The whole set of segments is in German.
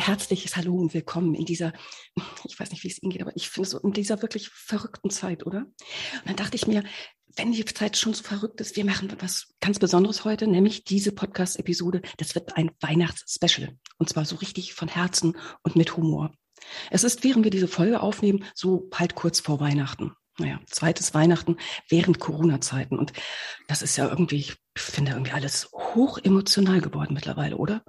Herzliches Hallo und willkommen in dieser, ich weiß nicht, wie es Ihnen geht, aber ich finde so in dieser wirklich verrückten Zeit, oder? Und dann dachte ich mir, wenn die Zeit schon so verrückt ist, wir machen was ganz Besonderes heute, nämlich diese Podcast-Episode. Das wird ein Weihnachts-Special. Und zwar so richtig von Herzen und mit Humor. Es ist, während wir diese Folge aufnehmen, so halt kurz vor Weihnachten. Naja, zweites Weihnachten während Corona-Zeiten. Und das ist ja irgendwie, ich finde irgendwie alles hoch emotional geworden mittlerweile, oder?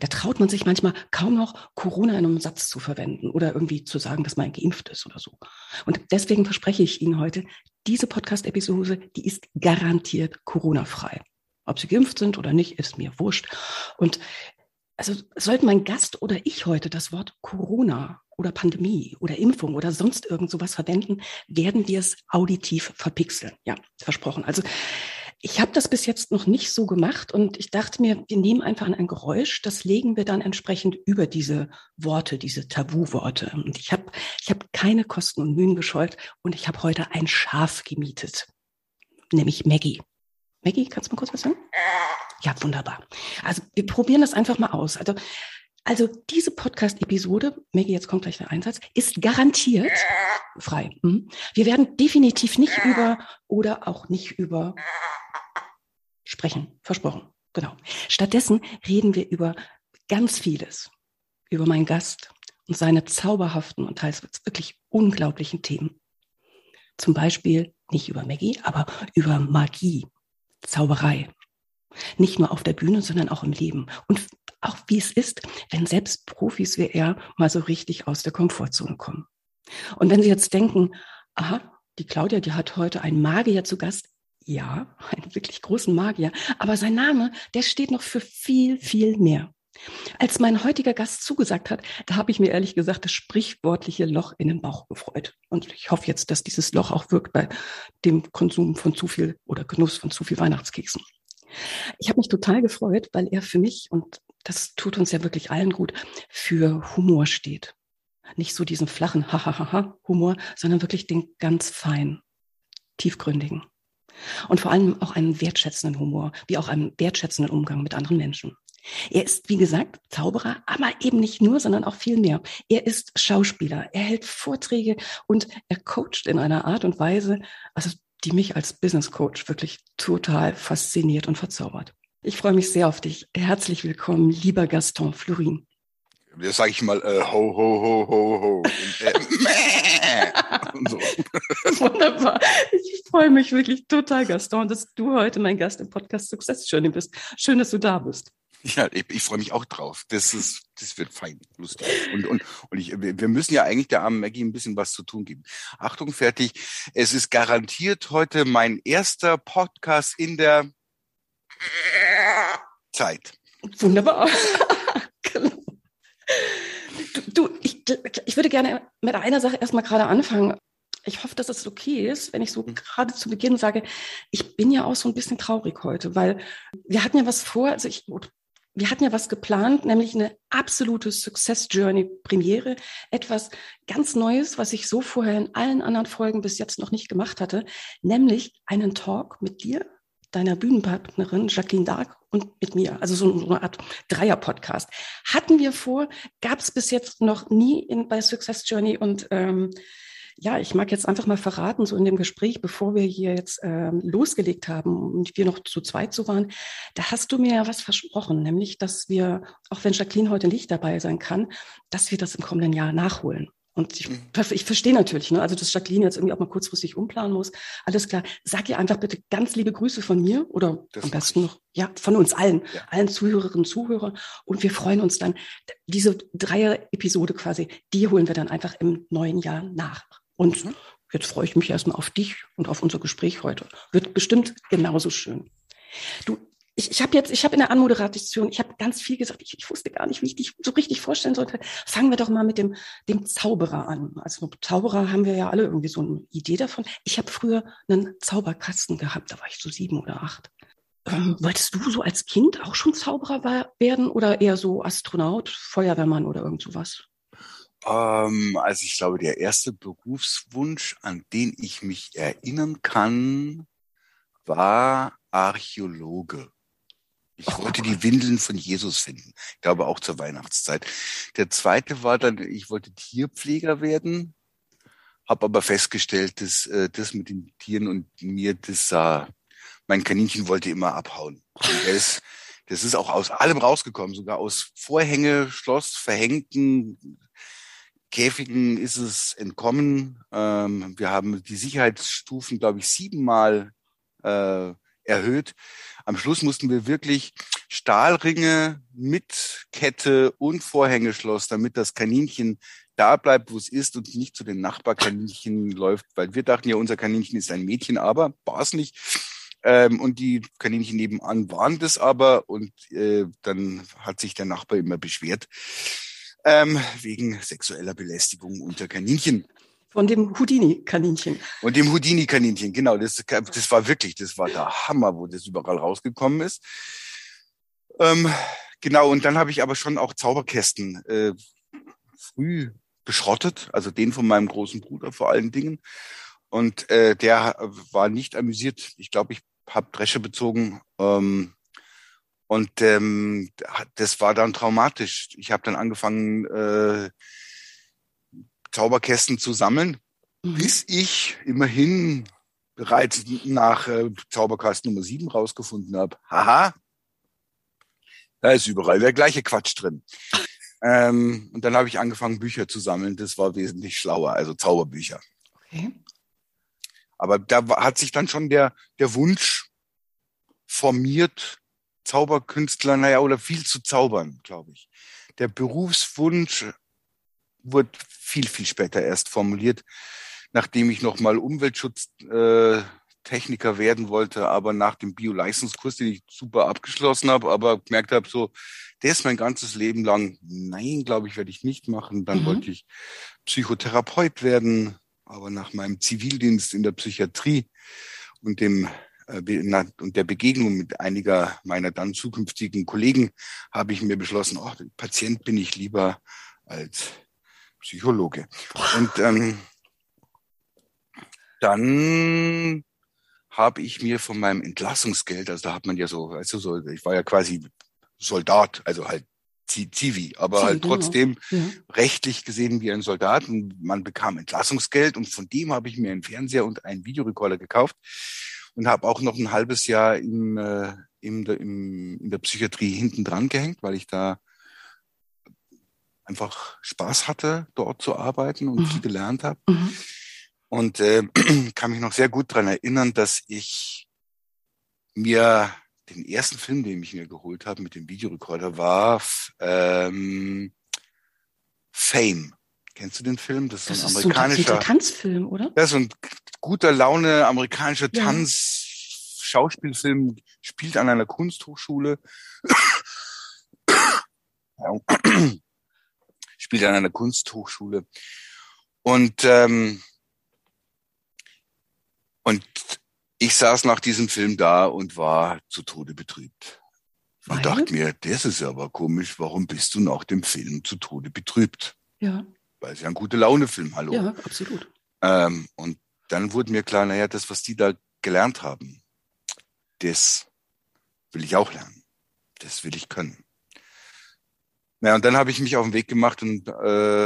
Da traut man sich manchmal kaum noch, Corona in einem Satz zu verwenden oder irgendwie zu sagen, dass man geimpft ist oder so. Und deswegen verspreche ich Ihnen heute, diese Podcast-Episode, die ist garantiert Corona-frei. Ob Sie geimpft sind oder nicht, ist mir wurscht. Und also sollten mein Gast oder ich heute das Wort Corona oder Pandemie oder Impfung oder sonst irgend sowas verwenden, werden wir es auditiv verpixeln. Ja, versprochen. Also ich habe das bis jetzt noch nicht so gemacht und ich dachte mir, wir nehmen einfach ein Geräusch, das legen wir dann entsprechend über diese Worte, diese Tabuworte. Und ich habe ich hab keine Kosten und Mühen gescheut und ich habe heute ein Schaf gemietet, nämlich Maggie. Maggie, kannst du mal kurz was sagen? Ja, wunderbar. Also wir probieren das einfach mal aus. Also, also diese Podcast-Episode, Maggie, jetzt kommt gleich der Einsatz, ist garantiert frei. Mhm. Wir werden definitiv nicht über oder auch nicht über sprechen. Versprochen. Genau. Stattdessen reden wir über ganz vieles. Über meinen Gast und seine zauberhaften und teils wirklich unglaublichen Themen. Zum Beispiel nicht über Maggie, aber über Magie, Zauberei. Nicht nur auf der Bühne, sondern auch im Leben. Und auch wie es ist, wenn selbst Profis wie er mal so richtig aus der Komfortzone kommen. Und wenn Sie jetzt denken, aha, die Claudia, die hat heute einen Magier zu Gast, ja, einen wirklich großen Magier, aber sein Name, der steht noch für viel, viel mehr. Als mein heutiger Gast zugesagt hat, da habe ich mir ehrlich gesagt das sprichwörtliche Loch in den Bauch gefreut. Und ich hoffe jetzt, dass dieses Loch auch wirkt bei dem Konsum von zu viel oder Genuss von zu viel Weihnachtskeksen. Ich habe mich total gefreut, weil er für mich, und das tut uns ja wirklich allen gut, für Humor steht. Nicht so diesen flachen Hahaha-Humor, sondern wirklich den ganz feinen, tiefgründigen. Und vor allem auch einen wertschätzenden Humor, wie auch einen wertschätzenden Umgang mit anderen Menschen. Er ist, wie gesagt, Zauberer, aber eben nicht nur, sondern auch viel mehr. Er ist Schauspieler, er hält Vorträge und er coacht in einer Art und Weise, also die mich als Business Coach wirklich total fasziniert und verzaubert. Ich freue mich sehr auf dich. Herzlich willkommen, lieber Gaston Florin. Jetzt sage ich mal äh, ho, ho, ho, ho, ho. Und, äh, und so. Wunderbar. Ich freue mich wirklich total, Gaston, dass du heute mein Gast im Podcast Success Journey bist. Schön, dass du da bist. Ja, ich, ich freue mich auch drauf. Das ist, das wird fein, lustig. Und, und, und ich, wir müssen ja eigentlich der armen Maggie ein bisschen was zu tun geben. Achtung, fertig. Es ist garantiert heute mein erster Podcast in der Zeit. Wunderbar. genau. Du, ich, würde gerne mit einer Sache erstmal gerade anfangen. Ich hoffe, dass es okay ist, wenn ich so mhm. gerade zu Beginn sage, ich bin ja auch so ein bisschen traurig heute, weil wir hatten ja was vor, also ich, wir hatten ja was geplant, nämlich eine absolute Success Journey Premiere, etwas ganz Neues, was ich so vorher in allen anderen Folgen bis jetzt noch nicht gemacht hatte, nämlich einen Talk mit dir, deiner Bühnenpartnerin Jacqueline Dark und mit mir, also so eine Art Dreier-Podcast. Hatten wir vor, gab es bis jetzt noch nie in, bei Success Journey und ähm, ja, ich mag jetzt einfach mal verraten, so in dem Gespräch, bevor wir hier jetzt ähm, losgelegt haben und wir noch zu zweit so waren, da hast du mir ja was versprochen, nämlich, dass wir, auch wenn Jacqueline heute nicht dabei sein kann, dass wir das im kommenden Jahr nachholen. Und ich, mhm. ich verstehe natürlich, ne, also dass Jacqueline jetzt irgendwie auch mal kurzfristig umplanen muss. Alles klar. Sag ihr einfach bitte ganz liebe Grüße von mir oder das am besten noch, ja, von uns allen, ja. allen Zuhörerinnen und Zuhörern. Und wir freuen uns dann, diese Dreier-Episode quasi, die holen wir dann einfach im neuen Jahr nach. Und mhm. jetzt freue ich mich erstmal auf dich und auf unser Gespräch heute. Wird bestimmt genauso schön. Du, ich, ich habe jetzt, ich habe in der Anmoderation, ich habe ganz viel gesagt, ich, ich wusste gar nicht, wie ich dich so richtig vorstellen sollte. Fangen wir doch mal mit dem, dem Zauberer an. Also Zauberer haben wir ja alle irgendwie so eine Idee davon. Ich habe früher einen Zauberkasten gehabt, da war ich so sieben oder acht. Ähm, wolltest du so als Kind auch schon Zauberer werden oder eher so Astronaut, Feuerwehrmann oder irgend sowas? Ähm, also ich glaube, der erste Berufswunsch, an den ich mich erinnern kann, war Archäologe. Ich wollte die Windeln von Jesus finden. Ich glaube auch zur Weihnachtszeit. Der zweite war dann, ich wollte Tierpfleger werden, habe aber festgestellt, dass äh, das mit den Tieren und mir, das sah, mein Kaninchen wollte immer abhauen. Und das, das ist auch aus allem rausgekommen, sogar aus Vorhänge, Schloss, verhängten Käfigen ist es entkommen. Ähm, wir haben die Sicherheitsstufen, glaube ich, siebenmal äh, erhöht. Am Schluss mussten wir wirklich Stahlringe mit Kette und Vorhängeschloss, damit das Kaninchen da bleibt, wo es ist und nicht zu den Nachbarkaninchen läuft, weil wir dachten ja, unser Kaninchen ist ein Mädchen, aber war es nicht. Ähm, und die Kaninchen nebenan waren das aber und äh, dann hat sich der Nachbar immer beschwert ähm, wegen sexueller Belästigung unter Kaninchen. Von dem Houdini-Kaninchen. Und dem Houdini-Kaninchen, genau. Das, das war wirklich, das war der Hammer, wo das überall rausgekommen ist. Ähm, genau, und dann habe ich aber schon auch Zauberkästen äh, früh beschrottet, also den von meinem großen Bruder vor allen Dingen. Und äh, der war nicht amüsiert. Ich glaube, ich habe Dresche bezogen. Ähm, und ähm, das war dann traumatisch. Ich habe dann angefangen, äh, Zauberkästen zu sammeln, mhm. bis ich immerhin bereits nach äh, Zauberkasten Nummer 7 rausgefunden habe, haha, da ist überall der gleiche Quatsch drin. Ähm, und dann habe ich angefangen, Bücher zu sammeln. Das war wesentlich schlauer, also Zauberbücher. Okay. Aber da hat sich dann schon der, der Wunsch formiert, Zauberkünstler, naja, oder viel zu zaubern, glaube ich. Der Berufswunsch wurde viel, viel später erst formuliert, nachdem ich nochmal Umweltschutztechniker werden wollte, aber nach dem Bio-Leistungskurs, den ich super abgeschlossen habe, aber gemerkt habe, so, der ist mein ganzes Leben lang, nein, glaube ich, werde ich nicht machen. Dann mhm. wollte ich Psychotherapeut werden, aber nach meinem Zivildienst in der Psychiatrie und dem äh, und der Begegnung mit einiger meiner dann zukünftigen Kollegen habe ich mir beschlossen, oh, Patient bin ich lieber als Psychologe. Und ähm, dann habe ich mir von meinem Entlassungsgeld, also da hat man ja so, du, so, ich war ja quasi Soldat, also halt Zivi, aber Zivi, halt genau. trotzdem genau. ja. rechtlich gesehen wie ein Soldat und man bekam Entlassungsgeld und von dem habe ich mir einen Fernseher und einen Videorekorder gekauft und habe auch noch ein halbes Jahr im, äh, im, im, in der Psychiatrie hinten dran gehängt, weil ich da einfach Spaß hatte, dort zu arbeiten und mhm. viel gelernt habe. Mhm. Und äh, kann mich noch sehr gut dran erinnern, dass ich mir den ersten Film, den ich mir geholt habe mit dem Videorekorder, war ähm, Fame. Kennst du den Film? Das ist das ein amerikanischer so ein Tanzfilm, oder? Ja, so ein guter Laune amerikanischer ja. Tanz Schauspielfilm spielt an einer Kunsthochschule spielt an einer Kunsthochschule. Und, ähm, und ich saß nach diesem Film da und war zu Tode betrübt. Und Weil? dachte mir, das ist aber komisch, warum bist du nach dem Film zu Tode betrübt? Ja. Weil es ja ein gute Laune-Film, hallo. Ja, absolut. Ähm, und dann wurde mir klar, naja, das, was die da gelernt haben, das will ich auch lernen. Das will ich können. Ja, und dann habe ich mich auf den Weg gemacht und äh,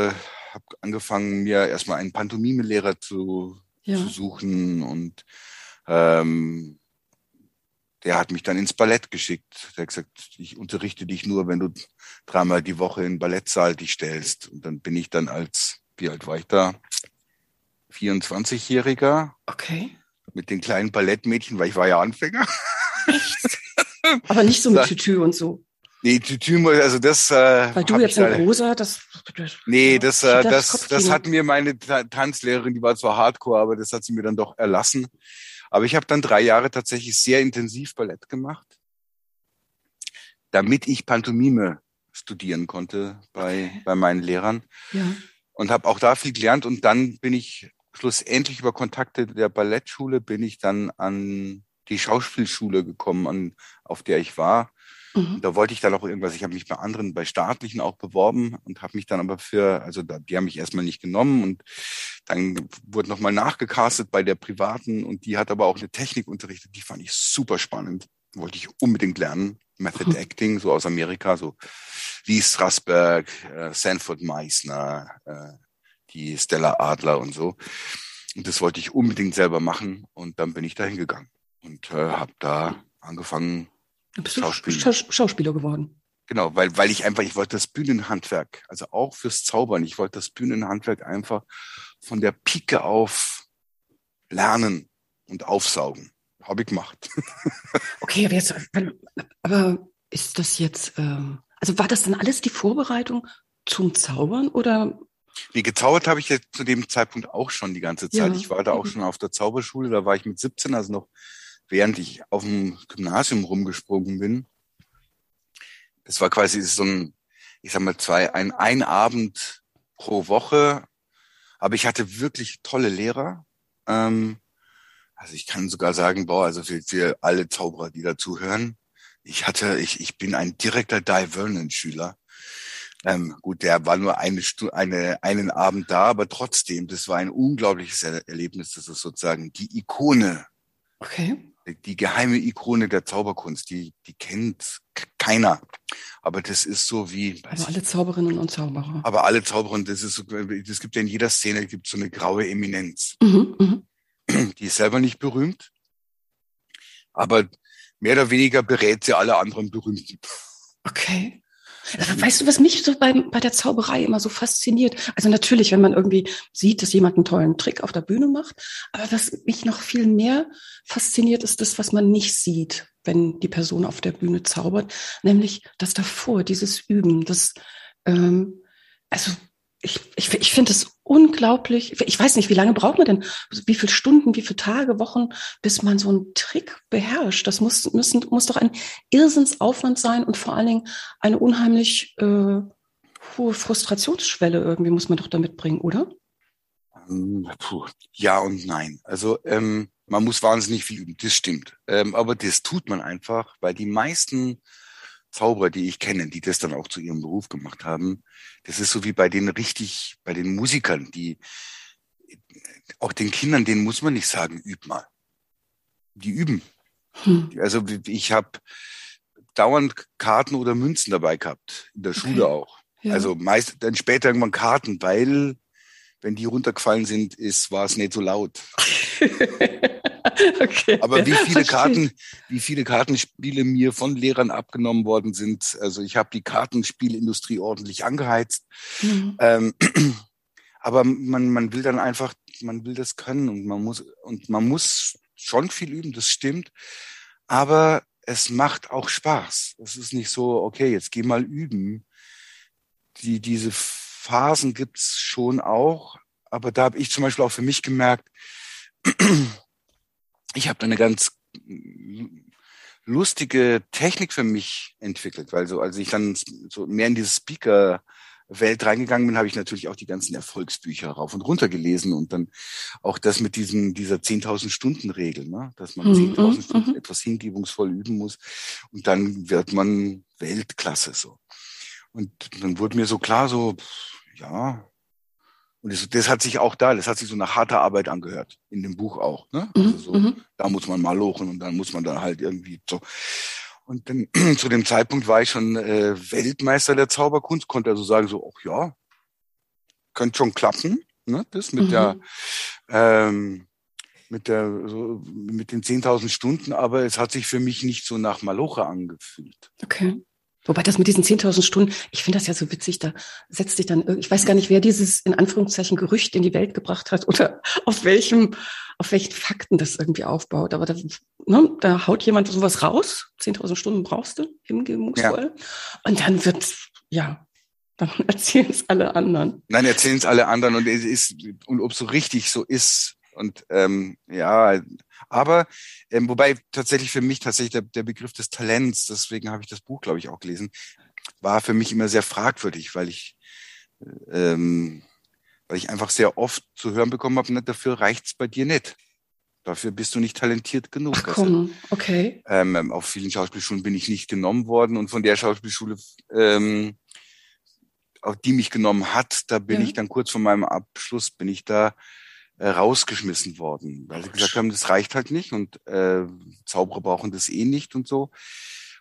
habe angefangen, mir erstmal einen Pantomime-Lehrer zu, ja. zu suchen und ähm, der hat mich dann ins Ballett geschickt. Der hat gesagt, ich unterrichte dich nur, wenn du dreimal die Woche in Ballettsaal dich stellst. Und dann bin ich dann als, wie alt war ich da? 24-Jähriger. Okay. Mit den kleinen Ballettmädchen, weil ich war ja Anfänger. Echt? Aber nicht so mit Tütü und so. Nee, Tütü, also das. Äh, Weil du jetzt ein rosa, das. Nee, das, äh, das, das hat mir meine Tanzlehrerin, die war zwar Hardcore, aber das hat sie mir dann doch erlassen. Aber ich habe dann drei Jahre tatsächlich sehr intensiv Ballett gemacht. damit ich Pantomime studieren konnte bei, okay. bei meinen Lehrern. Ja. Und habe auch da viel gelernt. Und dann bin ich schlussendlich über Kontakte der Ballettschule bin ich dann an die Schauspielschule gekommen, an, auf der ich war. Mhm. Da wollte ich dann auch irgendwas, ich habe mich bei anderen, bei staatlichen auch beworben und habe mich dann aber für, also da, die haben mich erstmal nicht genommen und dann wurde nochmal nachgecastet bei der privaten und die hat aber auch eine Technik unterrichtet, die fand ich super spannend, wollte ich unbedingt lernen. Method mhm. Acting, so aus Amerika, so Lee Strasberg, äh, Sanford Meisner, äh, die Stella Adler und so. Und das wollte ich unbedingt selber machen und dann bin ich da hingegangen und äh, habe da angefangen, bist Schauspieler. Schauspieler geworden. Genau, weil, weil ich einfach, ich wollte das Bühnenhandwerk, also auch fürs Zaubern, ich wollte das Bühnenhandwerk einfach von der Pike auf lernen und aufsaugen. Habe ich gemacht. okay, aber jetzt, aber ist das jetzt, ähm, also war das dann alles die Vorbereitung zum Zaubern oder? Wie gezaubert habe ich jetzt zu dem Zeitpunkt auch schon die ganze Zeit. Ja. Ich war da auch mhm. schon auf der Zauberschule, da war ich mit 17, also noch während ich auf dem Gymnasium rumgesprungen bin. Das war quasi so ein, ich sag mal, zwei, ein, ein Abend pro Woche. Aber ich hatte wirklich tolle Lehrer. Ähm, also ich kann sogar sagen, boah, also für, für alle Zauberer, die dazu hören, ich hatte, ich, ich bin ein direkter Di Vernon-Schüler. Ähm, gut, der war nur eine Stunde, eine, einen Abend da, aber trotzdem, das war ein unglaubliches Erlebnis. Das ist sozusagen die Ikone okay die geheime Ikone der Zauberkunst, die, die kennt keiner. Aber das ist so wie. Aber alle Zauberinnen und Zauberer. Aber alle Zauberinnen, das ist so, das gibt ja in jeder Szene gibt so eine graue Eminenz. Mhm, mhm, die ist selber nicht berühmt, aber mehr oder weniger berät sie alle anderen Berühmten. Okay. Weißt du, was mich so bei, bei der Zauberei immer so fasziniert? Also natürlich, wenn man irgendwie sieht, dass jemand einen tollen Trick auf der Bühne macht, aber was mich noch viel mehr fasziniert, ist das, was man nicht sieht, wenn die Person auf der Bühne zaubert, nämlich das davor, dieses Üben, das, ähm, also ich, ich, ich finde es unglaublich. Ich weiß nicht, wie lange braucht man denn? Wie viele Stunden, wie viele Tage, Wochen, bis man so einen Trick beherrscht? Das muss, müssen, muss doch ein Irrsinnsaufwand sein und vor allen Dingen eine unheimlich äh, hohe Frustrationsschwelle irgendwie muss man doch damit bringen, oder? Ähm, puh, ja und nein. Also ähm, man muss wahnsinnig viel üben, das stimmt. Ähm, aber das tut man einfach, weil die meisten Zauberer, die ich kenne, die das dann auch zu ihrem Beruf gemacht haben, das ist so wie bei den richtig, bei den Musikern, die auch den Kindern, denen muss man nicht sagen, üb mal. Die üben. Hm. Also ich habe dauernd Karten oder Münzen dabei gehabt, in der Schule okay. auch. Ja. Also meist dann später irgendwann Karten, weil wenn die runtergefallen sind, ist, war es nicht so laut. okay. Aber wie viele Karten, wie viele Kartenspiele mir von Lehrern abgenommen worden sind. Also ich habe die Kartenspielindustrie ordentlich angeheizt. Mhm. Ähm, aber man, man will dann einfach, man will das können und man muss, und man muss schon viel üben, das stimmt. Aber es macht auch Spaß. Es ist nicht so, okay, jetzt geh mal üben. Die, diese Phasen gibt's schon auch, aber da habe ich zum Beispiel auch für mich gemerkt, ich habe da eine ganz lustige Technik für mich entwickelt, weil so, als ich dann so mehr in diese Speaker Welt reingegangen bin, habe ich natürlich auch die ganzen Erfolgsbücher rauf und runter gelesen und dann auch das mit diesem dieser 10.000 Stunden Regel, ne? dass man mhm, 10.000 mhm, Stunden etwas hingebungsvoll üben muss und dann wird man Weltklasse so. Und dann wurde mir so klar, so ja, und das, das, hat sich auch da, das hat sich so nach harter Arbeit angehört, in dem Buch auch. Ne? Mhm, also so, mhm. Da muss man mal lochen und dann muss man da halt irgendwie so. Und dann zu dem Zeitpunkt war ich schon äh, Weltmeister der Zauberkunst, konnte also sagen, so, ach ja, könnte schon klappen, ne? Das mit mhm. der ähm, mit der so, mit den 10.000 Stunden, aber es hat sich für mich nicht so nach Maloche angefühlt. Okay. Wobei das mit diesen 10.000 Stunden, ich finde das ja so witzig, da setzt sich dann, ich weiß gar nicht, wer dieses in Anführungszeichen Gerücht in die Welt gebracht hat oder auf welchem, auf welchen Fakten das irgendwie aufbaut. Aber da, ne, da haut jemand sowas raus, 10.000 Stunden brauchst du, hingebungsvoll. Ja. Und dann wird, ja, dann erzählen es alle anderen. Nein, erzählen es alle anderen und es ist, und ob so richtig so ist. Und ähm, ja, Aber ähm, wobei tatsächlich für mich tatsächlich der, der Begriff des Talents, deswegen habe ich das Buch, glaube ich, auch gelesen, war für mich immer sehr fragwürdig, weil ich ähm, weil ich einfach sehr oft zu hören bekommen habe, ne, dafür reicht's bei dir nicht. Dafür bist du nicht talentiert genug. Ach, komm, also, okay. Ähm, auf vielen Schauspielschulen bin ich nicht genommen worden und von der Schauspielschule, ähm, auch die mich genommen hat, da bin ja. ich dann kurz vor meinem Abschluss, bin ich da äh, rausgeschmissen worden, weil sie gesagt haben, das reicht halt nicht und äh, Zauberer brauchen das eh nicht und so.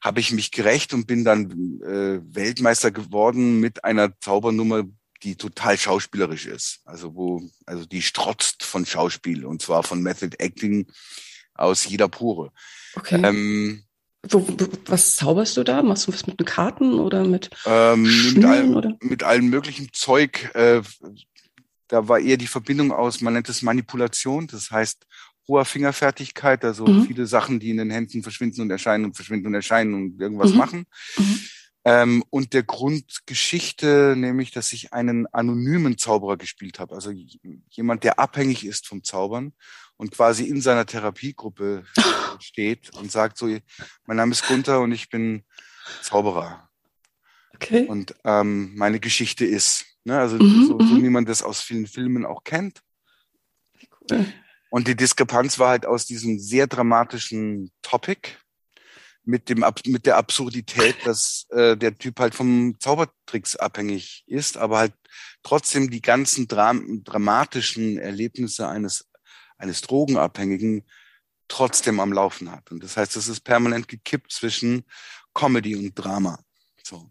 Habe ich mich gerecht und bin dann äh, Weltmeister geworden mit einer Zaubernummer, die total schauspielerisch ist. Also wo, also die strotzt von Schauspiel und zwar von Method Acting aus jeder Pore. Okay. Ähm, wo, was zauberst du da? Machst du was mit den Karten oder mit ähm, mit, allem, oder? mit allem möglichen Zeug. Äh, da war eher die Verbindung aus, man nennt es Manipulation, das heißt hoher Fingerfertigkeit, also mhm. viele Sachen, die in den Händen verschwinden und erscheinen und verschwinden und erscheinen und irgendwas mhm. machen. Mhm. Ähm, und der Grundgeschichte, nämlich, dass ich einen anonymen Zauberer gespielt habe, also jemand, der abhängig ist vom Zaubern und quasi in seiner Therapiegruppe steht und sagt so, mein Name ist Gunther und ich bin Zauberer. Okay. Und ähm, meine Geschichte ist, ne, also mhm, so, so mhm. wie man das aus vielen Filmen auch kennt. Cool. Und die Diskrepanz war halt aus diesem sehr dramatischen Topic, mit dem mit der Absurdität, dass äh, der Typ halt vom Zaubertricks abhängig ist, aber halt trotzdem die ganzen Dram dramatischen Erlebnisse eines eines Drogenabhängigen trotzdem am Laufen hat. Und das heißt, es ist permanent gekippt zwischen Comedy und Drama. So.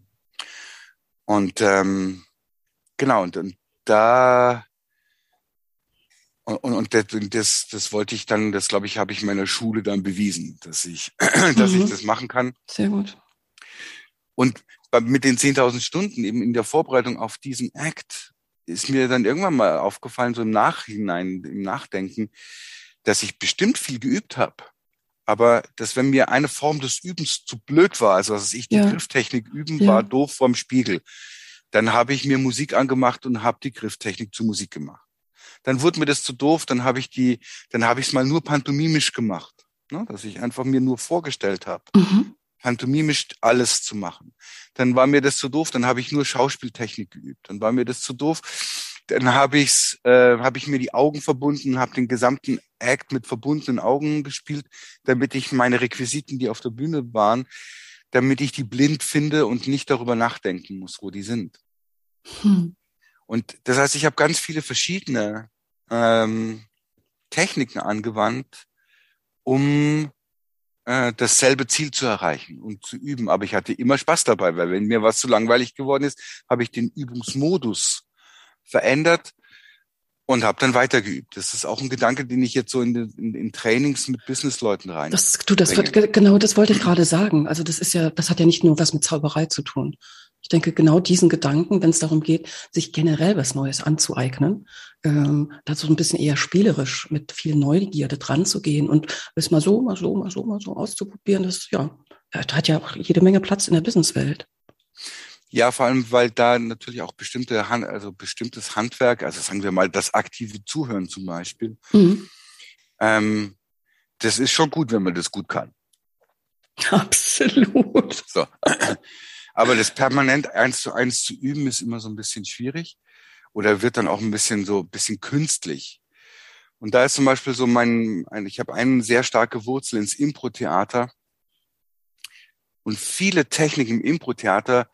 Und ähm, genau, und, und da und, und, und das, das wollte ich dann, das glaube ich, habe ich meiner Schule dann bewiesen, dass ich, dass mhm. ich das machen kann. Sehr gut. Und mit den 10.000 Stunden eben in der Vorbereitung auf diesen Act ist mir dann irgendwann mal aufgefallen, so im Nachhinein, im Nachdenken, dass ich bestimmt viel geübt habe. Aber dass wenn mir eine Form des Übens zu blöd war, also dass ich die ja. Grifftechnik üben ja. war doof vorm Spiegel, dann habe ich mir Musik angemacht und habe die Grifftechnik zu Musik gemacht dann wurde mir das zu doof, dann habe ich die, dann habe ich es mal nur pantomimisch gemacht, ne? dass ich einfach mir nur vorgestellt habe. Mhm. Pantomimisch alles zu machen. Dann war mir das zu doof, dann habe ich nur Schauspieltechnik geübt. Dann war mir das zu doof. Dann habe ich's, äh, habe ich mir die Augen verbunden, habe den gesamten Act mit verbundenen Augen gespielt, damit ich meine Requisiten, die auf der Bühne waren, damit ich die blind finde und nicht darüber nachdenken muss, wo die sind. Hm. Und das heißt, ich habe ganz viele verschiedene ähm, Techniken angewandt, um äh, dasselbe Ziel zu erreichen und zu üben. Aber ich hatte immer Spaß dabei, weil wenn mir was zu langweilig geworden ist, habe ich den Übungsmodus verändert und habe dann weitergeübt. Das ist auch ein Gedanke, den ich jetzt so in, in, in Trainings mit Businessleuten rein. Das, du, das wird, genau, das wollte ich gerade sagen. Also das ist ja, das hat ja nicht nur was mit Zauberei zu tun. Ich denke, genau diesen Gedanken, wenn es darum geht, sich generell was Neues anzueignen, ähm, dazu ein bisschen eher spielerisch mit viel Neugierde dran zu gehen und es mal so, mal so, mal so, mal so auszuprobieren, das ja, hat ja auch jede Menge Platz in der Businesswelt. Ja, vor allem, weil da natürlich auch bestimmte, Hand, also bestimmtes Handwerk, also sagen wir mal das aktive Zuhören zum Beispiel, mhm. ähm, das ist schon gut, wenn man das gut kann. Absolut. So. Aber das permanent eins zu eins zu üben ist immer so ein bisschen schwierig oder wird dann auch ein bisschen so ein bisschen künstlich. Und da ist zum Beispiel so mein, ich habe eine sehr starke Wurzel ins Impro-Theater. Und viele Techniken im Impro-Theater,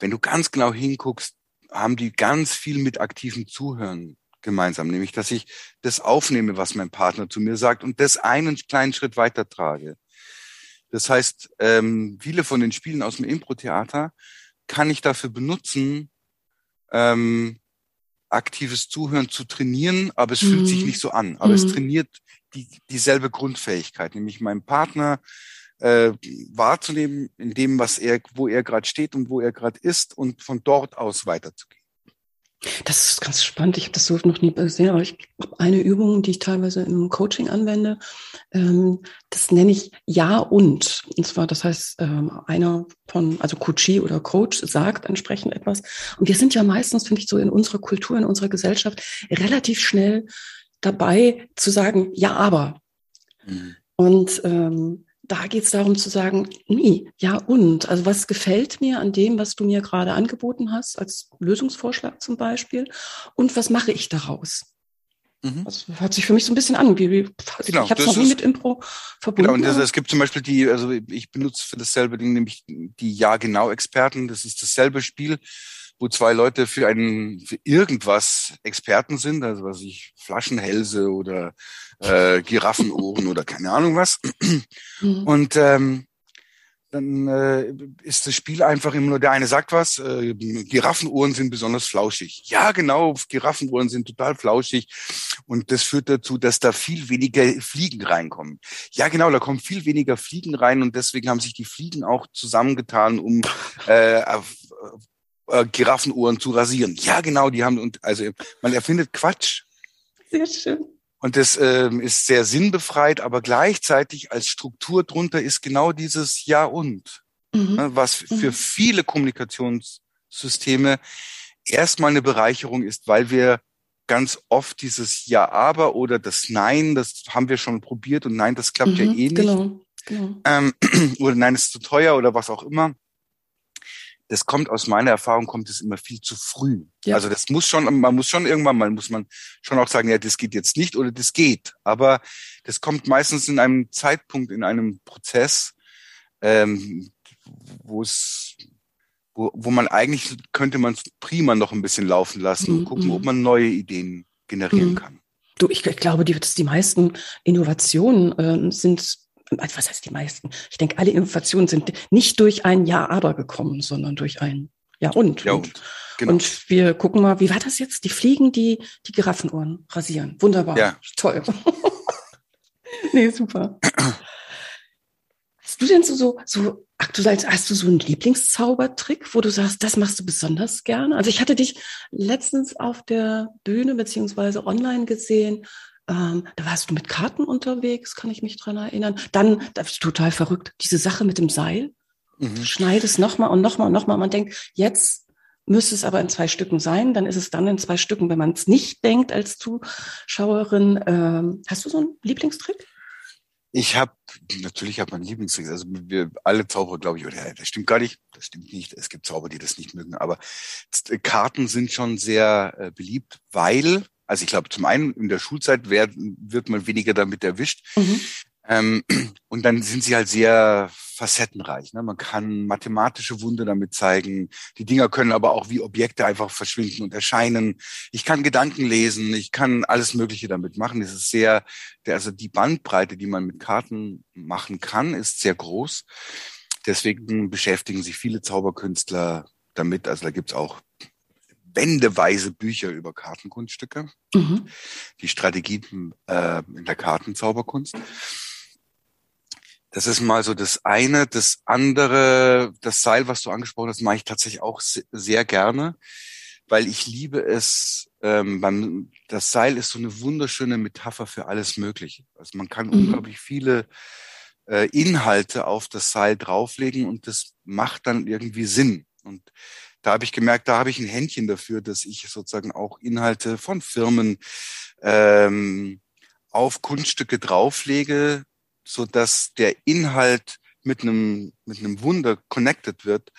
wenn du ganz genau hinguckst, haben die ganz viel mit aktivem Zuhören gemeinsam, nämlich dass ich das aufnehme, was mein Partner zu mir sagt und das einen kleinen Schritt weiter trage. Das heißt, ähm, viele von den Spielen aus dem Impro-Theater kann ich dafür benutzen, ähm, aktives Zuhören zu trainieren, aber es mhm. fühlt sich mhm. nicht so an. Aber mhm. es trainiert die, dieselbe Grundfähigkeit, nämlich meinen Partner äh, wahrzunehmen in dem, was er, wo er gerade steht und wo er gerade ist und von dort aus weiterzugehen. Das ist ganz spannend. Ich habe das so noch nie gesehen, aber ich habe eine Übung, die ich teilweise im Coaching anwende. Ähm, das nenne ich Ja und. Und zwar, das heißt, ähm, einer von, also Coachie oder Coach sagt entsprechend etwas. Und wir sind ja meistens, finde ich, so in unserer Kultur, in unserer Gesellschaft relativ schnell dabei zu sagen, ja, aber. Mhm. Und ähm, da geht es darum zu sagen, nee, ja und. Also was gefällt mir an dem, was du mir gerade angeboten hast, als Lösungsvorschlag zum Beispiel, und was mache ich daraus? Mhm. Das hört sich für mich so ein bisschen an. Wie, genau, ich habe es noch nie mit Impro verbunden. Genau, und das, es gibt zum Beispiel die, also ich benutze für dasselbe Ding nämlich die Ja-Genau-Experten. Das ist dasselbe Spiel, wo zwei Leute für einen für irgendwas Experten sind, also was ich Flaschenhälse oder äh, Giraffenohren oder keine Ahnung was. Mhm. Und ähm, dann äh, ist das Spiel einfach immer nur, der eine sagt was, äh, Giraffenohren sind besonders flauschig. Ja, genau, Giraffenohren sind total flauschig und das führt dazu, dass da viel weniger Fliegen reinkommen. Ja, genau, da kommen viel weniger Fliegen rein und deswegen haben sich die Fliegen auch zusammengetan, um äh, auf, äh, Giraffenohren zu rasieren. Ja, genau, die haben und also man erfindet Quatsch. Sehr schön. Und das ähm, ist sehr sinnbefreit, aber gleichzeitig als Struktur drunter ist genau dieses Ja und, mhm. ne, was für mhm. viele Kommunikationssysteme erstmal eine Bereicherung ist, weil wir ganz oft dieses Ja, aber oder das Nein, das haben wir schon probiert und Nein, das klappt mhm, ja eh nicht. Genau, genau. Ähm, oder Nein, ist zu teuer oder was auch immer das kommt aus meiner Erfahrung, kommt es immer viel zu früh. Ja. Also das muss schon, man muss schon irgendwann mal, muss man schon auch sagen, ja, das geht jetzt nicht oder das geht. Aber das kommt meistens in einem Zeitpunkt, in einem Prozess, ähm, wo es, wo, wo man eigentlich könnte man es prima noch ein bisschen laufen lassen mhm. und gucken, ob mhm. man neue Ideen generieren mhm. kann. Du, ich glaube, die, die meisten Innovationen äh, sind was heißt die meisten? Ich denke, alle Innovationen sind nicht durch ein Ja, aber gekommen, sondern durch ein Ja und. Ja, und, genau. und wir gucken mal, wie war das jetzt? Die Fliegen, die die Giraffenohren rasieren. Wunderbar. Ja. Toll. nee, super. Hast du denn so, so, so aktuell, hast du so einen Lieblingszaubertrick, wo du sagst, das machst du besonders gerne? Also ich hatte dich letztens auf der Bühne beziehungsweise online gesehen ähm, da warst du mit Karten unterwegs, kann ich mich dran erinnern. Dann, das ist total verrückt, diese Sache mit dem Seil. Mhm. Du schneidest nochmal und nochmal und nochmal. Man denkt, jetzt müsste es aber in zwei Stücken sein. Dann ist es dann in zwei Stücken, wenn man es nicht denkt als Zuschauerin. Ähm, hast du so einen Lieblingstrick? Ich habe natürlich habe man Lieblingstrick. Also wir alle Zauberer, glaube ich, oder das stimmt gar nicht. Das stimmt nicht. Es gibt Zauber, die das nicht mögen. Aber Karten sind schon sehr äh, beliebt, weil also ich glaube, zum einen in der Schulzeit wird, wird man weniger damit erwischt. Mhm. Ähm, und dann sind sie halt sehr facettenreich. Ne? Man kann mathematische Wunder damit zeigen. Die Dinger können aber auch wie Objekte einfach verschwinden und erscheinen. Ich kann Gedanken lesen. Ich kann alles Mögliche damit machen. Es ist sehr, also die Bandbreite, die man mit Karten machen kann, ist sehr groß. Deswegen beschäftigen sich viele Zauberkünstler damit. Also da gibt's auch wendeweise Bücher über Kartenkunststücke, mhm. die Strategie äh, in der Kartenzauberkunst. Das ist mal so das eine. Das andere, das Seil, was du angesprochen hast, mache ich tatsächlich auch sehr gerne, weil ich liebe es. Ähm, beim, das Seil ist so eine wunderschöne Metapher für alles Mögliche. Also man kann mhm. unglaublich viele äh, Inhalte auf das Seil drauflegen und das macht dann irgendwie Sinn. Und da habe ich gemerkt, da habe ich ein Händchen dafür, dass ich sozusagen auch Inhalte von Firmen ähm, auf Kunststücke drauflege, so dass der Inhalt mit einem mit einem Wunder connected wird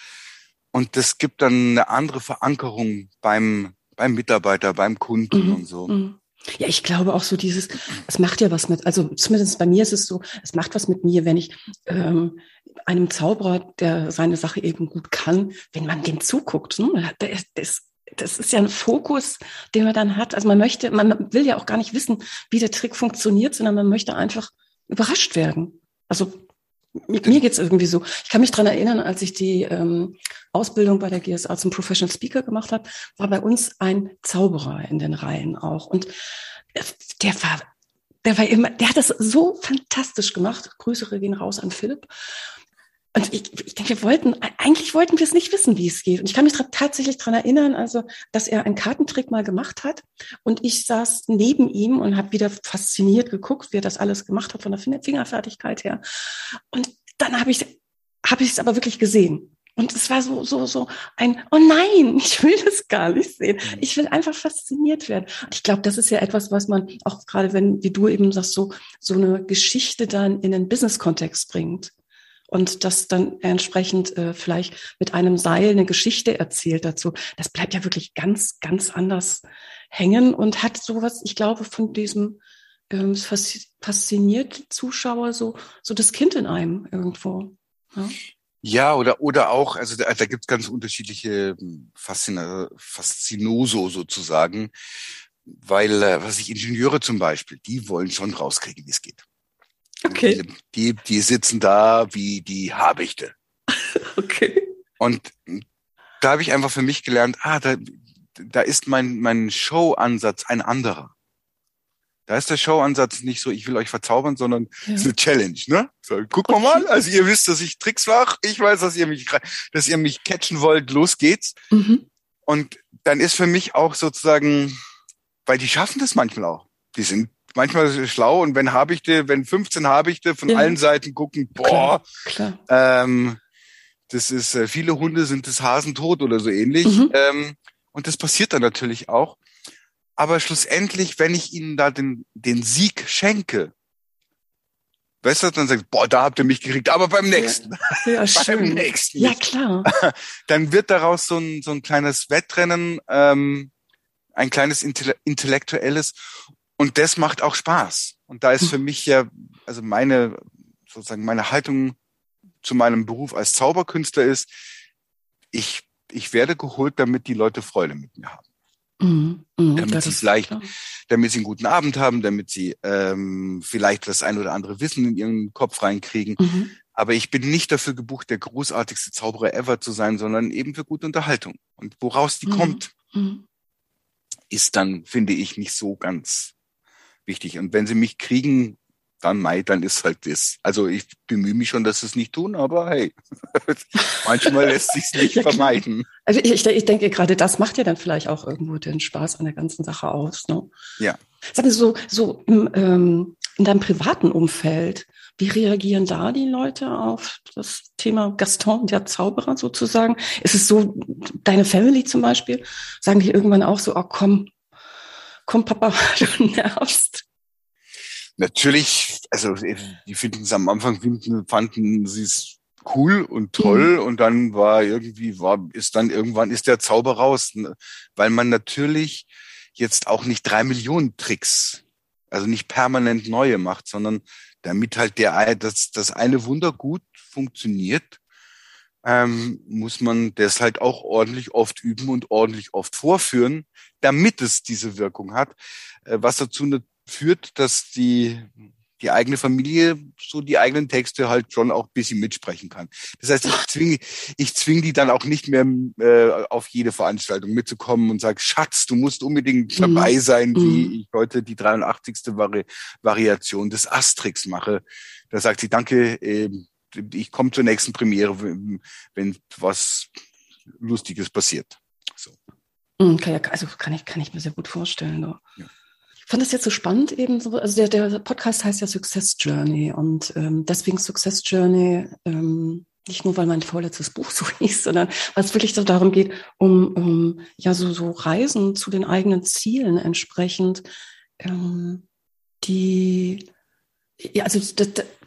und das gibt dann eine andere Verankerung beim beim Mitarbeiter, beim Kunden mhm. und so. Mhm. Ja, ich glaube auch so dieses, es macht ja was mit, also zumindest bei mir ist es so, es macht was mit mir, wenn ich ähm, einem Zauberer, der seine Sache eben gut kann, wenn man dem zuguckt. Ne? Das, das, das ist ja ein Fokus, den man dann hat. Also man möchte, man will ja auch gar nicht wissen, wie der Trick funktioniert, sondern man möchte einfach überrascht werden. Also mit mir geht's irgendwie so. Ich kann mich dran erinnern, als ich die ähm, Ausbildung bei der GSA zum Professional Speaker gemacht habe, war bei uns ein Zauberer in den Reihen auch. Und der war, der war immer, der hat das so fantastisch gemacht. Grüße gehen raus an Philipp. Und ich, ich denke, wir wollten, eigentlich wollten wir es nicht wissen, wie es geht. Und ich kann mich tatsächlich dran erinnern, also, dass er einen Kartentrick mal gemacht hat. Und ich saß neben ihm und habe wieder fasziniert geguckt, wie er das alles gemacht hat von der Fingerfertigkeit her. Und dann habe ich habe ich es aber wirklich gesehen. Und es war so, so, so ein, oh nein, ich will das gar nicht sehen. Mhm. Ich will einfach fasziniert werden. Und ich glaube, das ist ja etwas, was man auch gerade, wenn, wie du eben sagst, so, so eine Geschichte dann in den Business-Kontext bringt. Und das dann entsprechend äh, vielleicht mit einem Seil eine Geschichte erzählt dazu. Das bleibt ja wirklich ganz, ganz anders hängen und hat sowas, ich glaube, von diesem ähm, fasziniert Zuschauer so, so das Kind in einem irgendwo. Ja? Ja, oder, oder auch, also da, da gibt es ganz unterschiedliche hm, Faszina, Faszinoso sozusagen, weil, äh, was ich, Ingenieure zum Beispiel, die wollen schon rauskriegen, wie es geht. Okay. Die, die sitzen da wie die Habichte. okay. Und da habe ich einfach für mich gelernt, ah, da, da ist mein, mein Show-Ansatz ein anderer. Da ist der Showansatz nicht so, ich will euch verzaubern, sondern ja. ist eine Challenge, ne? So, guck okay. mal, also ihr wisst, dass ich Tricks mache, ich weiß, dass ihr mich, dass ihr mich catchen wollt, los geht's. Mhm. Und dann ist für mich auch sozusagen, weil die schaffen das manchmal auch. Die sind manchmal schlau und wenn Habichte, wenn 15 Habichte von ja. allen Seiten gucken, boah, klar, klar. Ähm, das ist, äh, viele Hunde sind das Hasen tot oder so ähnlich. Mhm. Ähm, und das passiert dann natürlich auch. Aber schlussendlich, wenn ich ihnen da den, den Sieg schenke, weißt du, dann sagt, boah, da habt ihr mich gekriegt, aber beim nächsten. Ja, ja beim nächsten. Ja, klar. Dann wird daraus so ein, so ein kleines Wettrennen, ähm, ein kleines intellektuelles und das macht auch Spaß. Und da ist für mich ja, also meine, sozusagen meine Haltung zu meinem Beruf als Zauberkünstler ist, ich, ich werde geholt, damit die Leute Freude mit mir haben. Mhm, mh, damit sie vielleicht, klar. damit sie einen guten Abend haben, damit sie ähm, vielleicht das ein oder andere Wissen in ihren Kopf reinkriegen. Mhm. Aber ich bin nicht dafür gebucht, der großartigste Zauberer ever zu sein, sondern eben für gute Unterhaltung. Und woraus die mhm. kommt, mhm. ist dann, finde ich, nicht so ganz wichtig. Und wenn sie mich kriegen, dann Mai, dann ist halt das. Also ich bemühe mich schon, dass sie es nicht tun, aber hey, manchmal lässt sich nicht ja, vermeiden. Also ich, ich, denke, gerade das macht ja dann vielleicht auch irgendwo den Spaß an der ganzen Sache aus. Ne? Ja. Sag mir so, so im, ähm, in deinem privaten Umfeld, wie reagieren da die Leute auf das Thema Gaston, der Zauberer sozusagen? Ist es so, deine Family zum Beispiel, sagen die irgendwann auch so, oh komm, komm Papa, du nervst natürlich, also die finden es am Anfang, finden, fanden sie es cool und toll mhm. und dann war irgendwie, war, ist dann irgendwann ist der Zauber raus, ne? weil man natürlich jetzt auch nicht drei Millionen Tricks, also nicht permanent neue macht, sondern damit halt der, das, das eine Wunder gut funktioniert, ähm, muss man das halt auch ordentlich oft üben und ordentlich oft vorführen, damit es diese Wirkung hat, äh, was dazu führt, dass die, die eigene Familie so die eigenen Texte halt schon auch ein bisschen mitsprechen kann. Das heißt, ich zwinge ich zwing die dann auch nicht mehr äh, auf jede Veranstaltung mitzukommen und sage, Schatz, du musst unbedingt mhm. dabei sein, wie mhm. ich heute die 83. Vari Variation des Asterix mache. Da sagt sie, danke, äh, ich komme zur nächsten Premiere, wenn was Lustiges passiert. So. Mhm, also kann ich, kann ich mir sehr gut vorstellen. Ja fand das jetzt so spannend eben so, also der, der Podcast heißt ja Success Journey und ähm, deswegen Success Journey, ähm, nicht nur, weil mein vorletztes Buch so hieß, sondern weil es wirklich so darum geht, um, um ja so, so Reisen zu den eigenen Zielen entsprechend, ähm, die ja, also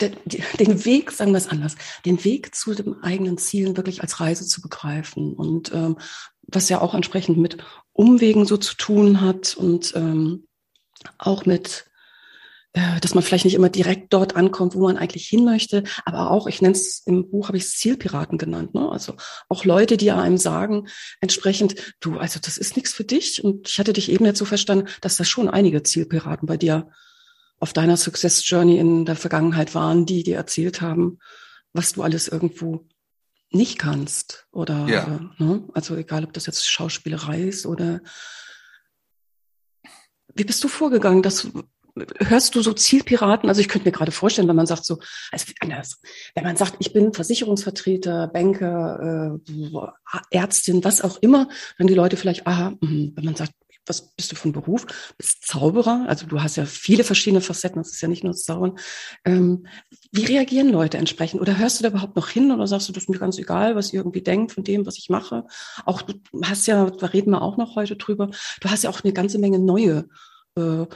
den Weg, sagen wir es anders, den Weg zu den eigenen Zielen wirklich als Reise zu begreifen und ähm, was ja auch entsprechend mit Umwegen so zu tun hat und ähm, auch mit, äh, dass man vielleicht nicht immer direkt dort ankommt, wo man eigentlich hin möchte, aber auch, ich nenne es im Buch, habe ich es Zielpiraten genannt, ne? also auch Leute, die einem sagen, entsprechend, du, also das ist nichts für dich und ich hatte dich eben jetzt so verstanden, dass da schon einige Zielpiraten bei dir auf deiner Success Journey in der Vergangenheit waren, die dir erzählt haben, was du alles irgendwo nicht kannst oder ja. ne? also egal ob das jetzt Schauspielerei ist oder wie bist du vorgegangen? Das, hörst du so Zielpiraten? Also ich könnte mir gerade vorstellen, wenn man sagt so, also anders, wenn man sagt, ich bin Versicherungsvertreter, Banker, äh, Ärztin, was auch immer, dann die Leute vielleicht, aha, mh, wenn man sagt, was bist du von Beruf? Bist Zauberer, also du hast ja viele verschiedene Facetten, das ist ja nicht nur Zaubern. Ähm, wie reagieren Leute entsprechend? Oder hörst du da überhaupt noch hin oder sagst du, das ist mir ganz egal, was ihr irgendwie denkt von dem, was ich mache? Auch du hast ja, da reden wir auch noch heute drüber, du hast ja auch eine ganze Menge neue äh,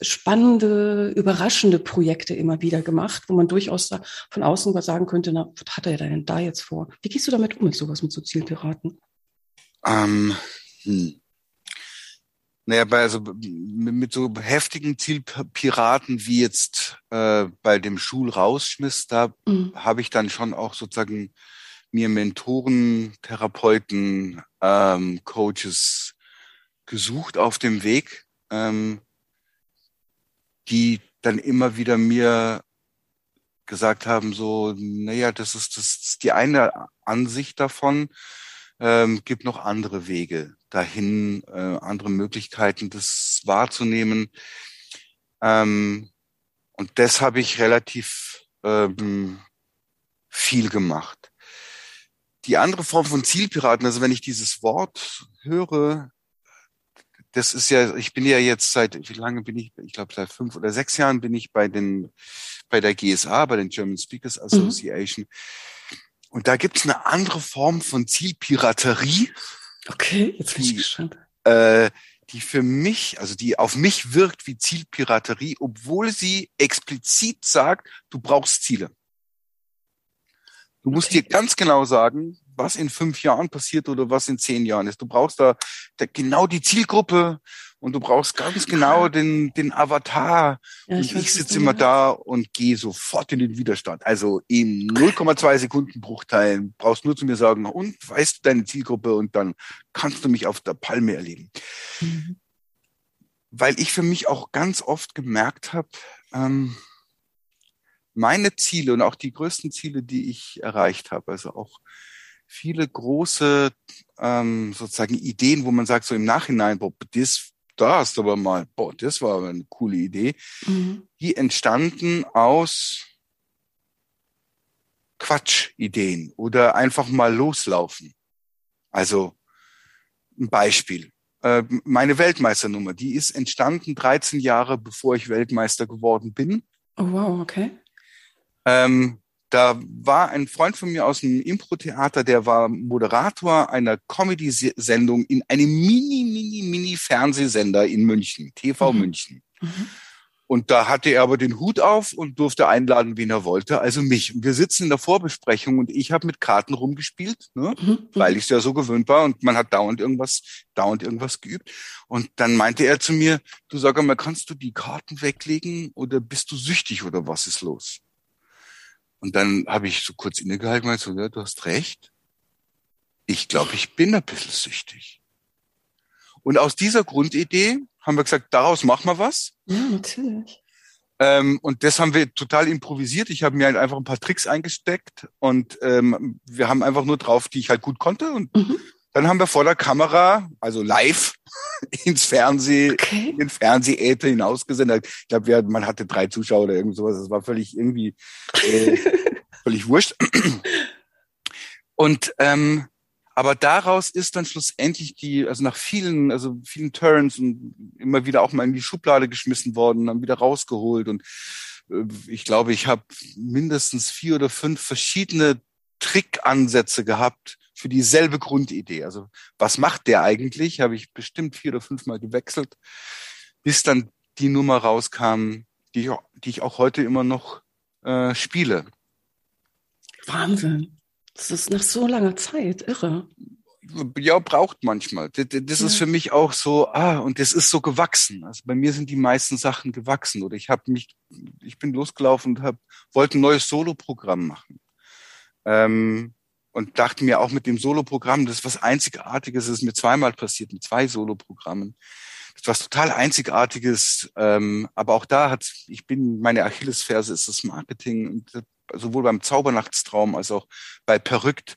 spannende, überraschende Projekte immer wieder gemacht, wo man durchaus da von außen sagen könnte, na, was hat er denn da jetzt vor? Wie gehst du damit um mit sowas, mit so Zielpiraten? Ähm, hm. Naja, bei, also mit so heftigen Zielpiraten wie jetzt äh, bei dem Schulrausschmiss, da mhm. habe ich dann schon auch sozusagen mir Mentoren, Therapeuten, ähm, Coaches gesucht auf dem Weg, ähm, die dann immer wieder mir gesagt haben, so, naja, das ist, das ist die eine Ansicht davon, ähm, gibt noch andere Wege dahin, äh, andere Möglichkeiten, das wahrzunehmen. Ähm, und das habe ich relativ ähm, viel gemacht. Die andere Form von Zielpiraten, also wenn ich dieses Wort höre, das ist ja, ich bin ja jetzt seit, wie lange bin ich? Ich glaube, seit fünf oder sechs Jahren bin ich bei den, bei der GSA, bei den German Speakers mhm. Association. Mhm. Und da gibt's eine andere Form von Zielpiraterie. Okay, jetzt bin ich gespannt. Äh, die für mich, also die auf mich wirkt wie Zielpiraterie, obwohl sie explizit sagt, du brauchst Ziele. Du musst okay. dir ganz genau sagen, was in fünf Jahren passiert oder was in zehn Jahren ist. Du brauchst da, da genau die Zielgruppe und du brauchst ganz genau den, den Avatar. Ja, ich und ich sitze immer da und gehe sofort in den Widerstand. Also in 0,2 Sekunden Bruchteilen brauchst nur zu mir sagen, und weißt du deine Zielgruppe und dann kannst du mich auf der Palme erleben. Mhm. Weil ich für mich auch ganz oft gemerkt habe, ähm, meine Ziele und auch die größten Ziele, die ich erreicht habe, also auch viele große ähm, sozusagen Ideen, wo man sagt so im Nachhinein, boah, das, da hast du aber mal, boah, das war eine coole Idee, mhm. die entstanden aus Quatschideen oder einfach mal loslaufen. Also ein Beispiel. Äh, meine Weltmeisternummer, die ist entstanden 13 Jahre bevor ich Weltmeister geworden bin. Oh wow, okay. Ähm, da war ein Freund von mir aus dem Impro-Theater, der war Moderator einer Comedy-Sendung in einem mini, mini, mini Fernsehsender in München, TV mhm. München. Mhm. Und da hatte er aber den Hut auf und durfte einladen, wen er wollte, also mich. Und wir sitzen in der Vorbesprechung und ich habe mit Karten rumgespielt, ne? Mhm. mhm. weil ich es ja so gewöhnt war und man hat dauernd irgendwas, dauernd irgendwas geübt. Und dann meinte er zu mir, du sag mal, kannst du die Karten weglegen oder bist du süchtig oder was ist los? Und dann habe ich so kurz innegehalten und so, ja, du hast recht. Ich glaube, ich bin ein bisschen süchtig. Und aus dieser Grundidee haben wir gesagt, daraus machen wir was. Ja, natürlich. Ähm, und das haben wir total improvisiert. Ich habe mir halt einfach ein paar Tricks eingesteckt und ähm, wir haben einfach nur drauf, die ich halt gut konnte. Und mhm. Dann haben wir vor der Kamera, also live, ins Fernsehen, okay. in den Fernsehäther hinausgesendet. Ich glaube, man hatte drei Zuschauer oder irgend sowas. Das war völlig irgendwie äh, völlig wurscht. Und ähm, aber daraus ist dann schlussendlich die, also nach vielen, also vielen Turns und immer wieder auch mal in die Schublade geschmissen worden, dann wieder rausgeholt. Und äh, ich glaube, ich habe mindestens vier oder fünf verschiedene Trickansätze gehabt, für dieselbe Grundidee. Also was macht der eigentlich? Habe ich bestimmt vier oder fünf Mal gewechselt, bis dann die Nummer rauskam, die ich, die ich auch heute immer noch äh, spiele. Wahnsinn. Das ist nach so langer Zeit irre. Ja, braucht manchmal. Das, das ja. ist für mich auch so, ah, und das ist so gewachsen. Also bei mir sind die meisten Sachen gewachsen. Oder ich habe mich, ich bin losgelaufen und hab, wollte ein neues Soloprogramm machen. Ähm, und dachte mir auch mit dem Soloprogramm, das ist was Einzigartiges, das ist mir zweimal passiert mit zwei Soloprogrammen. Das ist was total Einzigartiges, ähm, aber auch da hat, ich bin, meine Achillesferse ist das Marketing und sowohl beim Zaubernachtstraum als auch bei Perrückt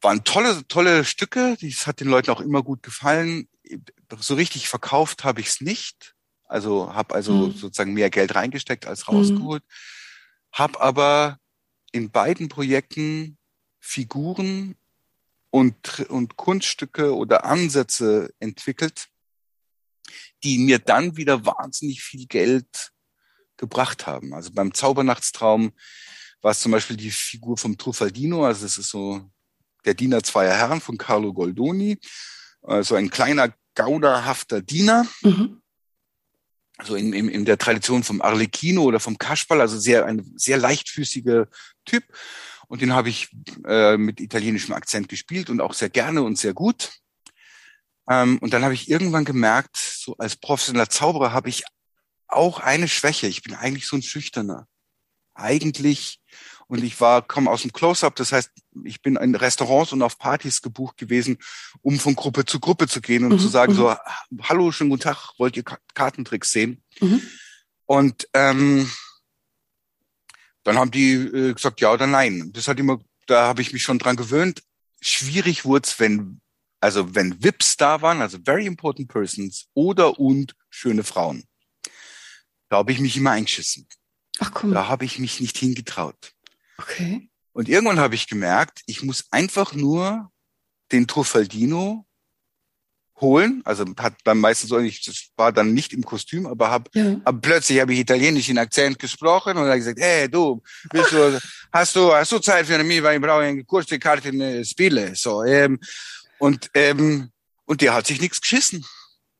waren tolle, tolle Stücke. Das hat den Leuten auch immer gut gefallen. So richtig verkauft habe ich es nicht. Also habe also mhm. sozusagen mehr Geld reingesteckt als rausgeholt. Mhm. Hab aber in beiden Projekten Figuren und, und Kunststücke oder Ansätze entwickelt, die mir dann wieder wahnsinnig viel Geld gebracht haben. Also beim Zaubernachtstraum war es zum Beispiel die Figur vom Truffaldino, also das ist so der Diener zweier Herren von Carlo Goldoni, also ein kleiner gauderhafter Diener. Mhm. Also in, in, in der Tradition vom Arlecchino oder vom Kasperl, also sehr ein sehr leichtfüßiger Typ. Und den habe ich äh, mit italienischem Akzent gespielt und auch sehr gerne und sehr gut. Ähm, und dann habe ich irgendwann gemerkt, so als professioneller Zauberer habe ich auch eine Schwäche. Ich bin eigentlich so ein Schüchterner. Eigentlich. Und ich war, komme aus dem Close-Up. Das heißt, ich bin in Restaurants und auf Partys gebucht gewesen, um von Gruppe zu Gruppe zu gehen und mhm, zu sagen so, mhm. hallo, schönen guten Tag, wollt ihr Kartentricks sehen? Mhm. Und ähm, dann haben die äh, gesagt ja oder nein. Das hat immer, da habe ich mich schon dran gewöhnt. Schwierig wurde es, wenn, also wenn VIPs da waren, also very important persons oder und schöne Frauen. Da habe ich mich immer eingeschissen. Ach komm. Da habe ich mich nicht hingetraut. Okay. Und irgendwann habe ich gemerkt, ich muss einfach nur den Truffaldino holen. Also hat dann meistens so, ich das war dann nicht im Kostüm, aber hab, ja. aber plötzlich habe ich italienischen Akzent gesprochen und habe gesagt, hey du, bist du, hast du, hast du Zeit für mich, weil ich brauche eine kurze Karte in Spiele. So, ähm, und ähm, und der hat sich nichts geschissen.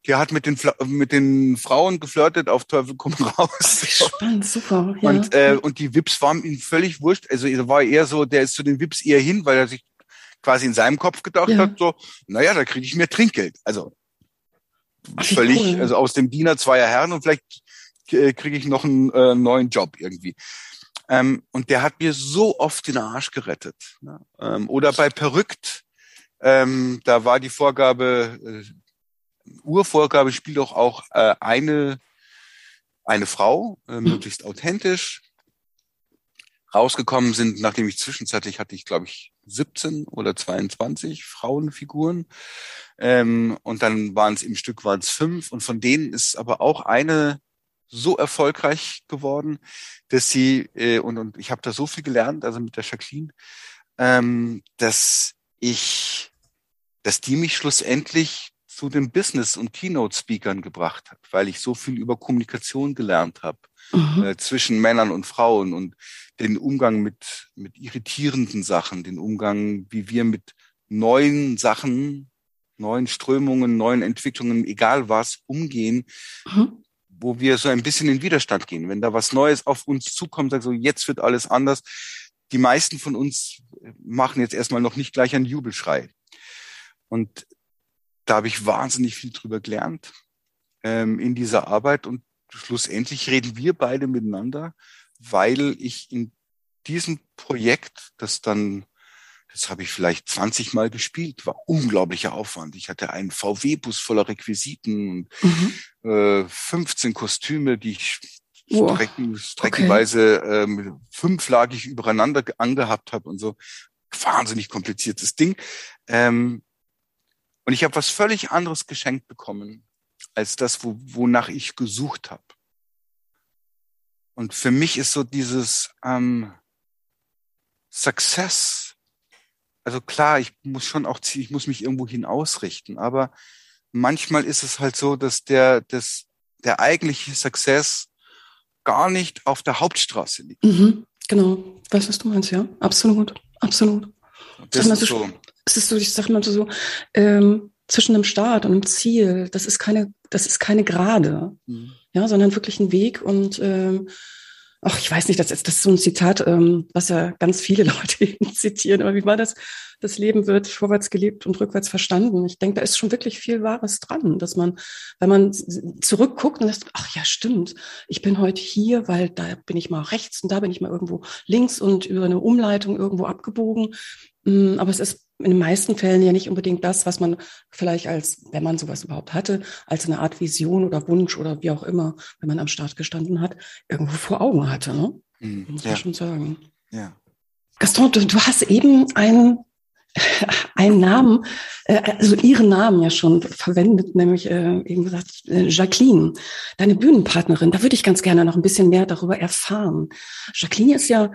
Der hat mit den mit den Frauen geflirtet auf Teufel komm raus. Spannend, super. Ja. Und äh, und die Wips waren ihm völlig wurscht. Also er war eher so, der ist zu den Wips eher hin, weil er sich quasi in seinem Kopf gedacht ja. hat, so, naja, da kriege ich mehr Trinkgeld. Also Ach, völlig, cool. also aus dem Diener zweier Herren und vielleicht äh, kriege ich noch einen äh, neuen Job irgendwie. Ähm, und der hat mir so oft den Arsch gerettet. Ne? Ähm, oder bei Perückt, ähm, da war die Vorgabe, äh, Urvorgabe spielt doch auch äh, eine, eine Frau, äh, mhm. möglichst authentisch. Rausgekommen sind, nachdem ich zwischenzeitlich hatte ich, glaube ich, 17 oder 22 Frauenfiguren. Ähm, und dann waren es im Stück waren es fünf. Und von denen ist aber auch eine so erfolgreich geworden, dass sie, äh, und, und ich habe da so viel gelernt, also mit der Jacqueline, ähm, dass ich, dass die mich schlussendlich zu den Business- und Keynote-Speakern gebracht hat, weil ich so viel über Kommunikation gelernt habe mhm. äh, zwischen Männern und Frauen und den Umgang mit, mit irritierenden Sachen, den Umgang, wie wir mit neuen Sachen, neuen Strömungen, neuen Entwicklungen, egal was, umgehen, mhm. wo wir so ein bisschen in Widerstand gehen. Wenn da was Neues auf uns zukommt, sagt so, jetzt wird alles anders. Die meisten von uns machen jetzt erstmal noch nicht gleich einen Jubelschrei. Und da habe ich wahnsinnig viel drüber gelernt ähm, in dieser Arbeit und schlussendlich reden wir beide miteinander, weil ich in diesem Projekt, das dann, das habe ich vielleicht 20 Mal gespielt, war unglaublicher Aufwand. Ich hatte einen VW-Bus voller Requisiten und mhm. äh, 15 Kostüme, die ich strecken, streckenweise okay. ähm, fünflagig übereinander angehabt habe und so. Wahnsinnig kompliziertes Ding. Ähm, und ich habe was völlig anderes geschenkt bekommen als das, wo, wonach ich gesucht habe. Und für mich ist so dieses ähm, Success, also klar, ich muss schon auch, ich muss mich irgendwo hin ausrichten, aber manchmal ist es halt so, dass der, das, der eigentliche Success gar nicht auf der Hauptstraße liegt. Mhm, genau, weißt was du meinst, ja, absolut, absolut. Das ist so. Es ist so, ich sag mal so, ähm, zwischen einem Start und einem Ziel, das ist keine, das ist keine Gerade, mhm. ja, sondern wirklich ein Weg und ähm, ach, ich weiß nicht, das ist, das ist so ein Zitat, ähm, was ja ganz viele Leute eben zitieren, aber wie war das? Das Leben wird vorwärts gelebt und rückwärts verstanden. Ich denke, da ist schon wirklich viel Wahres dran, dass man, wenn man zurückguckt und sagt, ach ja, stimmt, ich bin heute hier, weil da bin ich mal rechts und da bin ich mal irgendwo links und über eine Umleitung irgendwo abgebogen. Mm, aber es ist in den meisten Fällen ja nicht unbedingt das, was man vielleicht als, wenn man sowas überhaupt hatte, als eine Art Vision oder Wunsch oder wie auch immer, wenn man am Start gestanden hat, irgendwo vor Augen hatte. Ne? Mhm. Muss man schon sagen. Ja. Gaston, du, du hast eben einen, einen Namen, äh, also ihren Namen ja schon verwendet, nämlich äh, eben gesagt, äh, Jacqueline, deine Bühnenpartnerin. Da würde ich ganz gerne noch ein bisschen mehr darüber erfahren. Jacqueline ist ja,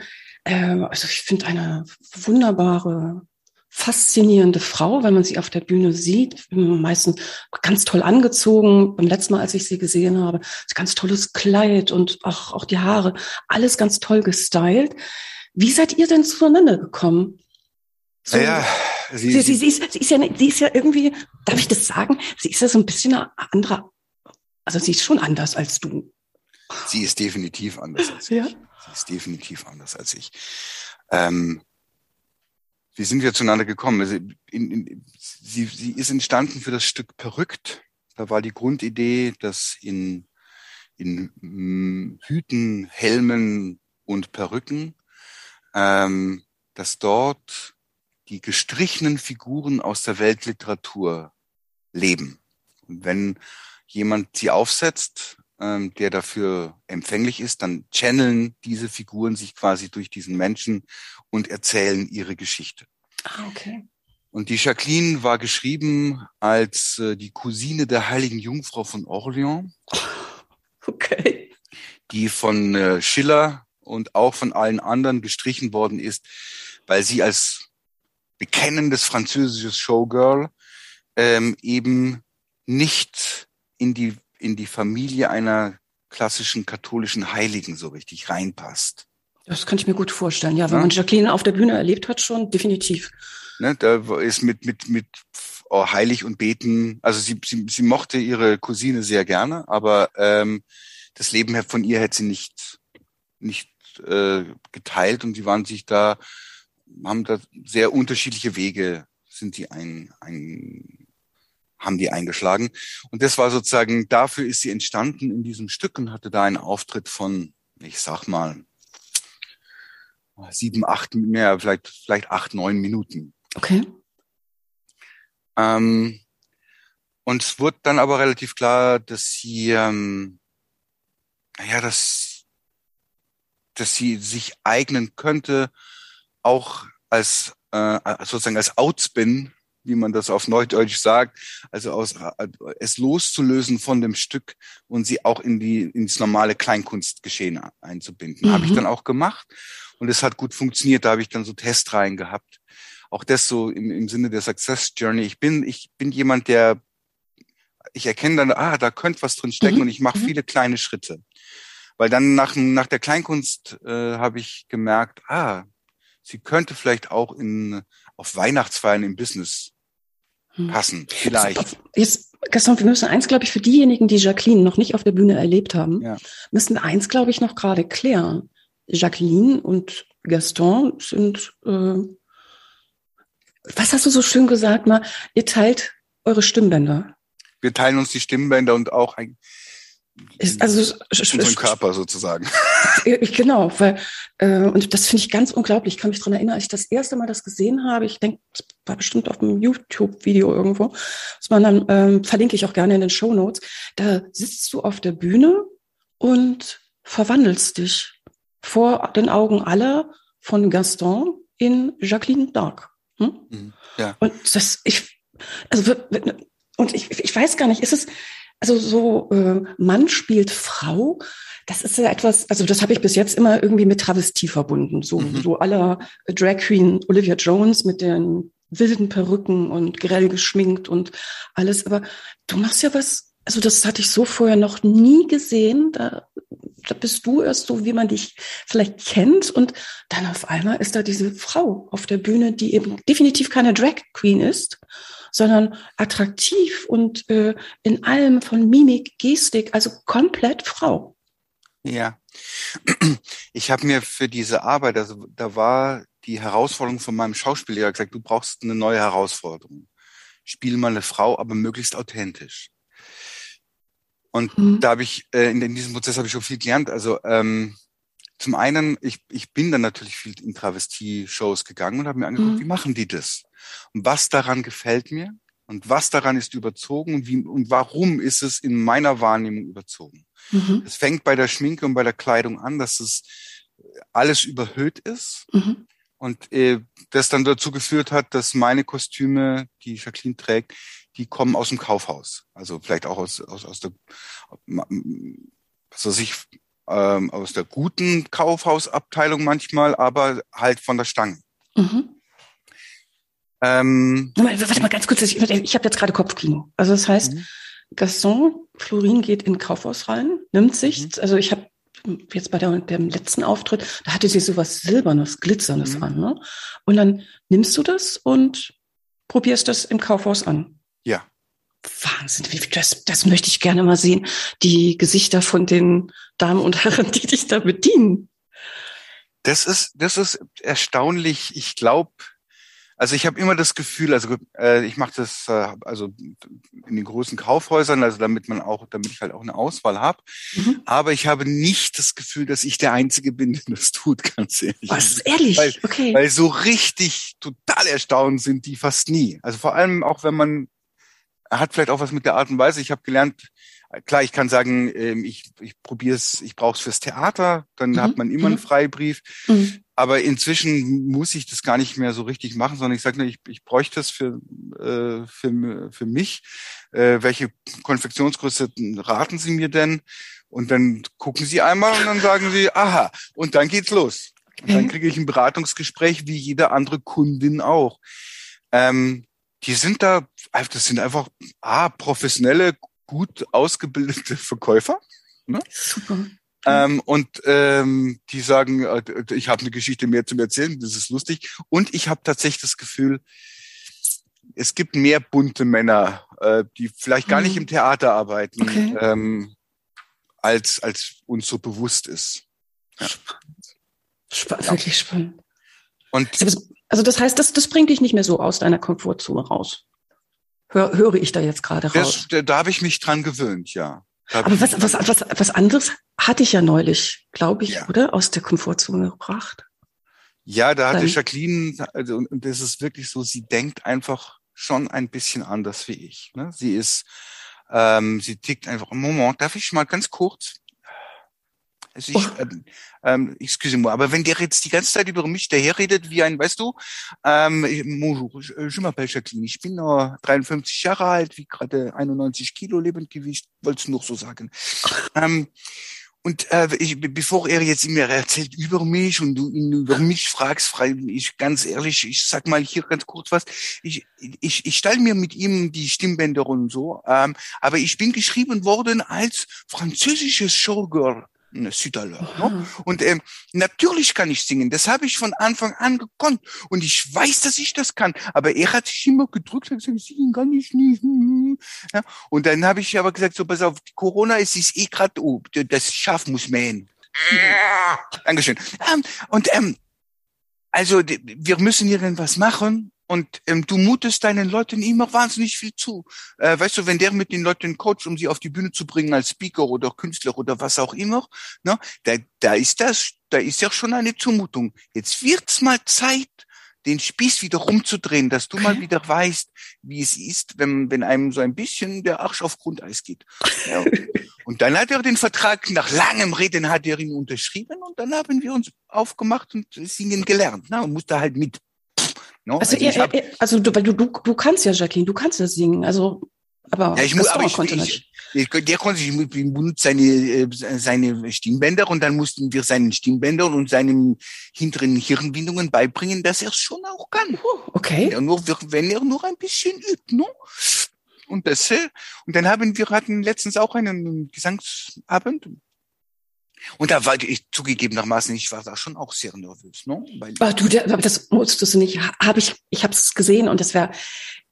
also ich finde eine wunderbare faszinierende Frau, wenn man sie auf der Bühne sieht, meistens ganz toll angezogen. Beim letzten Mal, als ich sie gesehen habe, ganz tolles Kleid und auch, auch die Haare, alles ganz toll gestylt. Wie seid ihr denn zueinander gekommen? So, naja, sie, sie, sie, sie, ist, sie, ist ja, sie ist ja irgendwie, darf ich das sagen? Sie ist ja so ein bisschen eine andere, also sie ist schon anders als du. Sie ist definitiv anders als ich. Ja? Sie ist definitiv anders als ich. Ähm, wie sind wir zueinander gekommen? Also in, in, sie, sie ist entstanden für das Stück Perückt. Da war die Grundidee, dass in, in mm, Hüten, Helmen und Perücken, ähm, dass dort die gestrichenen Figuren aus der Weltliteratur leben. Und wenn jemand sie aufsetzt, ähm, der dafür empfänglich ist, dann channeln diese Figuren sich quasi durch diesen Menschen und erzählen ihre Geschichte. Ah, okay. Und die Jacqueline war geschrieben als äh, die Cousine der heiligen Jungfrau von Orléans. Okay. Die von äh, Schiller und auch von allen anderen gestrichen worden ist, weil sie als bekennendes französisches Showgirl ähm, eben nicht in die, in die Familie einer klassischen katholischen Heiligen so richtig reinpasst. Das kann ich mir gut vorstellen. Ja, wenn ja? man Jacqueline auf der Bühne erlebt hat, schon definitiv. Ne, da ist mit mit mit oh, heilig und beten. Also sie, sie sie mochte ihre Cousine sehr gerne, aber ähm, das Leben von ihr hätte sie nicht nicht äh, geteilt und sie waren sich da haben da sehr unterschiedliche Wege sind die ein, ein haben die eingeschlagen und das war sozusagen dafür ist sie entstanden in diesem Stück und hatte da einen Auftritt von ich sag mal sieben, acht, mehr, vielleicht, vielleicht acht, neun Minuten. Okay. Ähm, und es wurde dann aber relativ klar, dass sie, ähm, naja, dass, dass sie sich eignen könnte, auch als äh, sozusagen als Outspin, wie man das auf Neudeutsch sagt, also aus äh, es loszulösen von dem Stück und sie auch in die ins normale Kleinkunstgeschehen einzubinden. Mhm. Habe ich dann auch gemacht und es hat gut funktioniert. Da habe ich dann so Testreihen gehabt. Auch das so im, im Sinne der Success Journey. Ich bin, ich bin jemand, der, ich erkenne dann, ah, da könnte was drin stecken mhm. und ich mache mhm. viele kleine Schritte. Weil dann nach, nach der Kleinkunst äh, habe ich gemerkt, ah, sie könnte vielleicht auch in, auf Weihnachtsfeiern im Business hm. passen. Vielleicht. Jetzt, Gaston, wir müssen eins, glaube ich, für diejenigen, die Jacqueline noch nicht auf der Bühne erlebt haben, ja. müssen wir eins, glaube ich, noch gerade klären. Jacqueline und Gaston sind, äh, was hast du so schön gesagt, mal, ihr teilt eure Stimmbänder. Wir teilen uns die Stimmbänder und auch ein, ist, also unseren Körper sozusagen. Genau, weil äh, und das finde ich ganz unglaublich. Ich kann mich daran erinnern, als ich das erste Mal das gesehen habe. Ich denke, das war bestimmt auf einem YouTube-Video irgendwo. Das man dann ähm, verlinke ich auch gerne in den Show Notes. Da sitzt du auf der Bühne und verwandelst dich vor den Augen aller von Gaston in Jacqueline Dark. Hm? Mhm, ja. Und das, ich, also, und ich, ich weiß gar nicht, ist es, also so äh, Mann spielt Frau, das ist ja etwas, also das habe ich bis jetzt immer irgendwie mit Travestie verbunden. So, mhm. so aller Drag Queen Olivia Jones mit den wilden Perücken und grell geschminkt und alles. Aber du machst ja was, also das hatte ich so vorher noch nie gesehen. Da da bist du erst so, wie man dich vielleicht kennt. Und dann auf einmal ist da diese Frau auf der Bühne, die eben definitiv keine Drag Queen ist, sondern attraktiv und äh, in allem von Mimik, Gestik, also komplett Frau. Ja, ich habe mir für diese Arbeit, also da war die Herausforderung von meinem Schauspiellehrer gesagt, du brauchst eine neue Herausforderung. Spiel mal eine Frau, aber möglichst authentisch. Und mhm. da habe ich, äh, in, in, diesem Prozess habe ich schon viel gelernt. Also ähm, zum einen, ich, ich bin dann natürlich viel in Travestie-Shows gegangen und habe mir angeguckt, mhm. wie machen die das? Und was daran gefällt mir und was daran ist überzogen und, wie, und warum ist es in meiner Wahrnehmung überzogen? Mhm. Es fängt bei der Schminke und bei der Kleidung an, dass es alles überhöht ist. Mhm. Und äh, das dann dazu geführt hat, dass meine Kostüme, die Jacqueline trägt, die kommen aus dem Kaufhaus. Also vielleicht auch aus, aus, aus der, was weiß ich, ähm, aus der guten Kaufhausabteilung manchmal, aber halt von der Stange. Mhm. Ähm, Warte mal ganz kurz, ich, ich habe jetzt gerade Kopfkino. Also das heißt, mhm. Gaston Florin geht in Kaufhaus rein, nimmt sich, mhm. also ich habe jetzt bei der, dem letzten Auftritt, da hatte sie so was Silbernes, Glitzernes mhm. an. Ne? Und dann nimmst du das und probierst das im Kaufhaus an. Ja. Wahnsinn, das, das möchte ich gerne mal sehen. Die Gesichter von den Damen und Herren, die dich da bedienen. Das ist, das ist erstaunlich. Ich glaube, also ich habe immer das Gefühl, also äh, ich mache das äh, also in den großen Kaufhäusern, also damit man auch, damit ich halt auch eine Auswahl habe. Mhm. Aber ich habe nicht das Gefühl, dass ich der Einzige bin, der das tut, ganz ehrlich. Was ehrlich? Weil, okay. Weil so richtig total erstaunt sind die fast nie. Also vor allem auch wenn man hat vielleicht auch was mit der Art und Weise. Ich habe gelernt, klar, ich kann sagen, ähm, ich, ich probiere es, ich brauche es fürs Theater, dann mhm. hat man immer einen mhm. Freibrief. Mhm. Aber inzwischen muss ich das gar nicht mehr so richtig machen, sondern ich sage nur, ich, ich bräuchte es für, äh, für, für mich. Äh, welche Konfektionsgröße raten Sie mir denn? Und dann gucken Sie einmal und dann sagen Sie, aha, und dann geht's los. Und dann kriege ich ein Beratungsgespräch wie jede andere Kundin auch. Ähm, die sind da, das sind einfach ah, professionelle, gut ausgebildete Verkäufer. Ne? Super. Ähm, und ähm, die sagen, äh, ich habe eine Geschichte mehr zu erzählen, das ist lustig. Und ich habe tatsächlich das Gefühl, es gibt mehr bunte Männer, äh, die vielleicht gar nicht mhm. im Theater arbeiten, okay. ähm, als, als uns so bewusst ist. Ja. Sp ja. Wirklich spannend. Und also das heißt, das, das bringt dich nicht mehr so aus deiner Komfortzone raus. Hör, höre ich da jetzt gerade raus? Das, da, habe ich mich dran gewöhnt, ja. Aber was, was, was, was anderes hatte ich ja neulich, glaube ich, ja. oder? Aus der Komfortzone gebracht. Ja, da hatte Dann. Jacqueline, also, und das ist wirklich so, sie denkt einfach schon ein bisschen anders wie ich. Ne? Sie ist, ähm, sie tickt einfach, Moment, darf ich mal ganz kurz? Also ich, oh. ähm, ähm, excuse moi, aber wenn der jetzt die ganze Zeit über mich daherredet, wie ein, weißt du, ähm, bonjour, je m'appelle Jacqueline, ich bin nur 53 Jahre alt, wie gerade 91 Kilo Lebendgewicht, wollte es nur so sagen. ähm, und äh, ich, bevor er jetzt mir erzählt über mich und du ihn über mich fragst, frage ich ganz ehrlich, ich sag mal hier ganz kurz was. Ich, ich, ich stelle mir mit ihm die Stimmbänder und so, ähm, aber ich bin geschrieben worden als französisches Showgirl. Süderler. Ne? Und ähm, natürlich kann ich singen. Das habe ich von Anfang an gekonnt. Und ich weiß, dass ich das kann. Aber er hat sich immer gedrückt und gesagt, singen kann ich nicht. Ja? Und dann habe ich aber gesagt, so pass auf, Corona ist es eh gerade, oh, das Schaf muss mähen. Dankeschön. Ähm, und ähm, also wir müssen irgendwas machen. Und ähm, du mutest deinen Leuten immer wahnsinnig viel zu. Äh, weißt du, wenn der mit den Leuten coacht, um sie auf die Bühne zu bringen als Speaker oder Künstler oder was auch immer, ne, da, da ist das, da ist ja schon eine Zumutung. Jetzt wird's mal Zeit, den Spieß wieder rumzudrehen, dass du mal wieder weißt, wie es ist, wenn, wenn einem so ein bisschen der Arsch auf Grundeis geht. Ja. Und dann hat er den Vertrag nach langem Reden hat er ihn unterschrieben und dann haben wir uns aufgemacht und singen gelernt. Na, und musste halt mit. No? Also, also, ihr, hab, also du, weil du, du, du kannst ja, Jacqueline, du kannst ja singen. Also, aber, ja, ich muss, aber ich, konnte ich, nicht. Ich, der konnte sich benutzt seine, äh, seine Stimmbänder und dann mussten wir seinen Stimmbändern und seinen hinteren Hirnwindungen beibringen, dass er es schon auch kann. Okay. Ja, nur, wenn er nur ein bisschen übt, no? Und das, äh, und dann haben wir hatten letztens auch einen Gesangsabend und da war ich zugegebenermaßen, ich war da schon auch sehr nervös, ne? Weil Ach, du, das musstest du nicht. Habe ich, ich habe es gesehen und das war,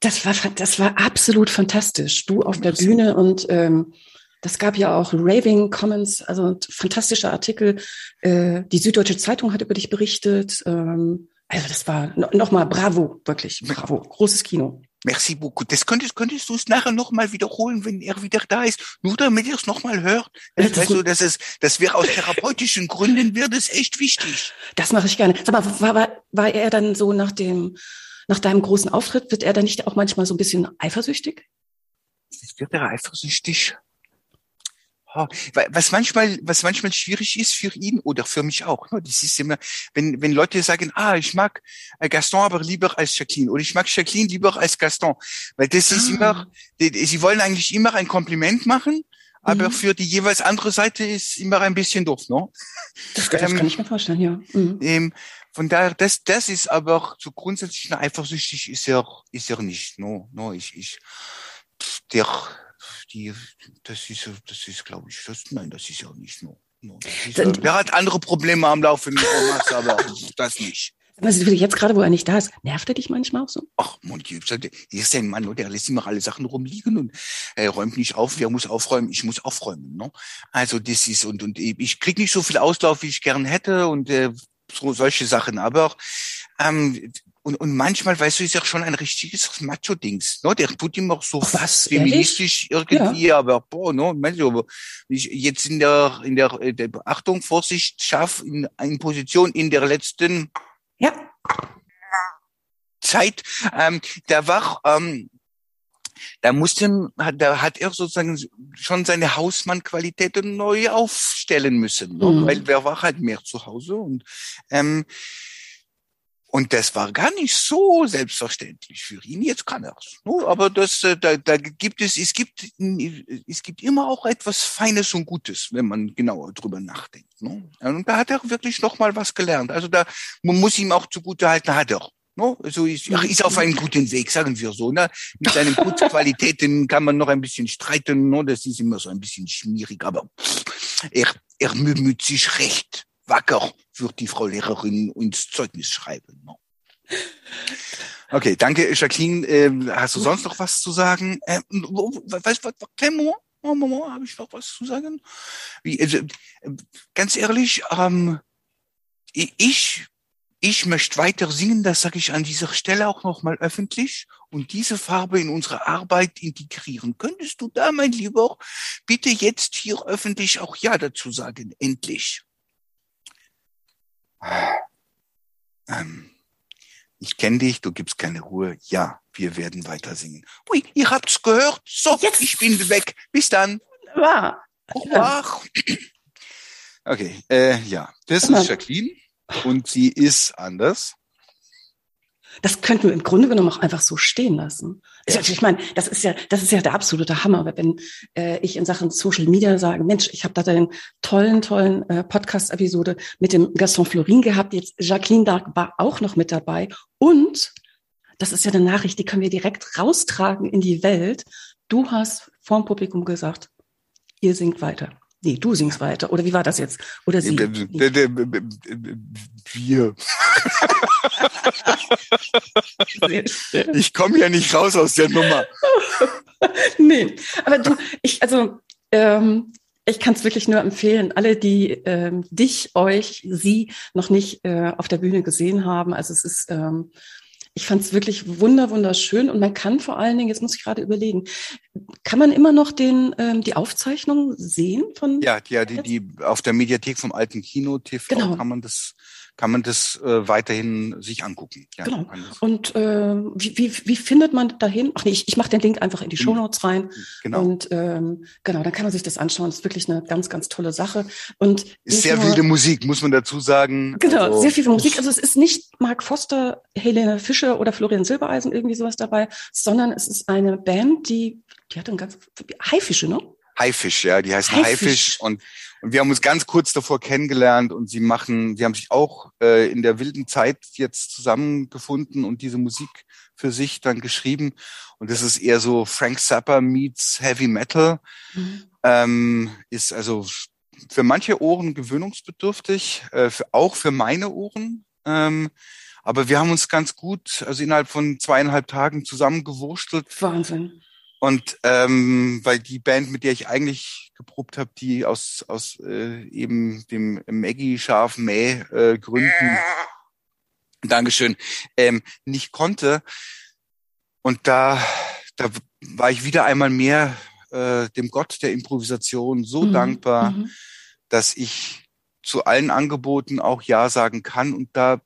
das war, das war absolut fantastisch. Du auf der Bühne und ähm, das gab ja auch Raving Comments, also fantastische Artikel. Äh, die Süddeutsche Zeitung hat über dich berichtet. Ähm, also das war nochmal bravo, wirklich bravo, großes Kino. Merci beaucoup. Das könntest, könntest du es nachher nochmal wiederholen, wenn er wieder da ist, nur damit er es nochmal hört. Das, das, weißt du, das ist, das wäre aus therapeutischen Gründen wird es echt wichtig. Das mache ich gerne. Sag mal, war, war, war er dann so nach dem, nach deinem großen Auftritt, wird er dann nicht auch manchmal so ein bisschen eifersüchtig? Wird er eifersüchtig? Was manchmal, was manchmal schwierig ist für ihn oder für mich auch. Ne? Das ist immer, wenn, wenn Leute sagen, ah, ich mag äh, Gaston aber lieber als Jacqueline oder ich mag Jacqueline lieber als Gaston, weil das ist immer, ah. sie wollen eigentlich immer ein Kompliment machen, aber mhm. für die jeweils andere Seite ist immer ein bisschen doof, ne? Das, das ähm, kann ich mir vorstellen, ja. Mhm. Ähm, von daher, das, das ist aber so grundsätzlich eifersüchtig ist er, ist er nicht. No, no, ich, ich, der, die, das ist, das ist, glaube ich, das, nein, das ist ja nicht nur. No, ist, der hat andere Probleme am Laufe mit Max, aber das nicht. Was ist jetzt gerade, wo er nicht da ist, nervt er dich manchmal auch so? Ach, mon Dieu, der ist ja ein Mann, der lässt immer alle Sachen rumliegen und er räumt nicht auf. Wer muss aufräumen? Ich muss aufräumen. Ne? Also das ist und und ich krieg nicht so viel Auslauf, wie ich gern hätte und äh, so solche Sachen. Aber ähm, und, und manchmal, weißt du, ist ja schon ein richtiges Macho-Dings. Ne? Der tut immer so was feministisch ehrlich? irgendwie, ja. aber boah, ne? Meinst du, aber ich jetzt in der in der, äh, der Achtung, Vorsicht, scharf in, in Position in der letzten ja. Zeit, ähm, der war ähm, da musste, da hat er sozusagen schon seine Hausmannqualitäten neu aufstellen müssen, ne? mhm. weil wer war halt mehr zu Hause und ähm, und das war gar nicht so selbstverständlich für ihn. Jetzt kann er es. Ne? Aber das, äh, da, da gibt es, es gibt, es gibt immer auch etwas Feines und Gutes, wenn man genauer drüber nachdenkt. Ne? Und da hat er wirklich noch mal was gelernt. Also da man muss ihm auch zugute halten, hat er. No, also ist, ach, ist auf einem guten Weg, sagen wir so. Ne? Mit seinen Putzqualitäten kann man noch ein bisschen streiten. No? Das ist immer so ein bisschen schwierig, aber er, er bemüht sich recht wacker, wird die Frau Lehrerin ins Zeugnis schreiben. No? Okay, danke, Jacqueline. Äh, hast du sonst noch was zu sagen? Äh, weißt du, kleinen Moment, Moment, habe ich noch was zu sagen? Wie, also, ganz ehrlich, ähm, ich ich möchte weiter singen, das sage ich an dieser Stelle auch nochmal öffentlich, und diese Farbe in unsere Arbeit integrieren. Könntest du da, mein Lieber, bitte jetzt hier öffentlich auch Ja dazu sagen, endlich? Ähm, ich kenne dich, du gibst keine Ruhe. Ja, wir werden weiter singen. Ui, ihr habt's gehört. So, jetzt. ich bin weg. Bis dann. War. Ach. Okay, äh, ja, das ist Jacqueline und sie ist anders. Das könnten wir im Grunde genommen auch einfach so stehen lassen. Ja. Ich meine, das ist ja, das ist ja der absolute Hammer, wenn äh, ich in Sachen Social Media sage, Mensch, ich habe da den tollen, tollen äh, Podcast-Episode mit dem Gaston Florin gehabt. Jetzt Jacqueline Dark war auch noch mit dabei. Und das ist ja eine Nachricht, die können wir direkt raustragen in die Welt. Du hast vorm Publikum gesagt, ihr singt weiter. Nee, du singst weiter. Oder wie war das jetzt? Oder sie? Wir. ich komme ja nicht raus aus der Nummer. nee, aber du, ich, also, ähm, ich kann es wirklich nur empfehlen, alle, die ähm, dich, euch, sie noch nicht äh, auf der Bühne gesehen haben. Also es ist ähm, ich fand es wirklich wunder wunderschön und man kann vor allen Dingen, jetzt muss ich gerade überlegen, kann man immer noch den ähm, die Aufzeichnung sehen von? Ja, ja, die, die auf der Mediathek vom alten Kino TV genau. kann man das kann man das äh, weiterhin sich angucken. Ja, genau. Und äh, wie, wie, wie findet man dahin? Ach nee, ich, ich mache den Link einfach in die Shownotes rein. Genau. Und ähm, genau, dann kann man sich das anschauen. Das ist wirklich eine ganz, ganz tolle Sache. Und ist sehr wilde Musik, muss man dazu sagen. Genau, also, sehr viel Musik. Also es ist nicht Mark Foster, Helene Fischer oder Florian Silbereisen irgendwie sowas dabei, sondern es ist eine Band, die, die hat einen ganz Haifische, ne? Haifisch, ja, die heißen Haifisch, Haifisch und und wir haben uns ganz kurz davor kennengelernt und sie machen, sie haben sich auch äh, in der wilden Zeit jetzt zusammengefunden und diese Musik für sich dann geschrieben. Und das ist eher so Frank Zappa meets Heavy Metal. Mhm. Ähm, ist also für manche Ohren gewöhnungsbedürftig, äh, für, auch für meine Ohren. Ähm, aber wir haben uns ganz gut, also innerhalb von zweieinhalb Tagen zusammengewurstelt. Wahnsinn. Und ähm, weil die Band, mit der ich eigentlich geprobt habe, die aus, aus äh, eben dem Maggie Scharf Mäh äh, Gründen, Dankeschön, ähm, nicht konnte. Und da, da war ich wieder einmal mehr äh, dem Gott der Improvisation so mhm. dankbar, mhm. dass ich zu allen Angeboten auch Ja sagen kann und da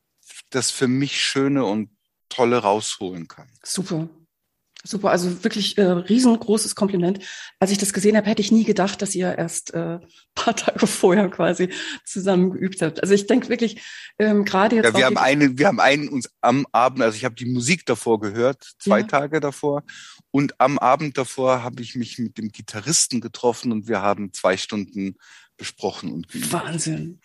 das für mich Schöne und Tolle rausholen kann. Super. Super, also wirklich äh, riesengroßes Kompliment. Als ich das gesehen habe, hätte ich nie gedacht, dass ihr erst äh, paar Tage vorher quasi zusammen geübt habt. Also ich denke wirklich, ähm, gerade jetzt. Ja, wir haben einen, wir haben einen uns am Abend, also ich habe die Musik davor gehört, zwei ja. Tage davor. Und am Abend davor habe ich mich mit dem Gitarristen getroffen und wir haben zwei Stunden besprochen und geübt. Wahnsinn.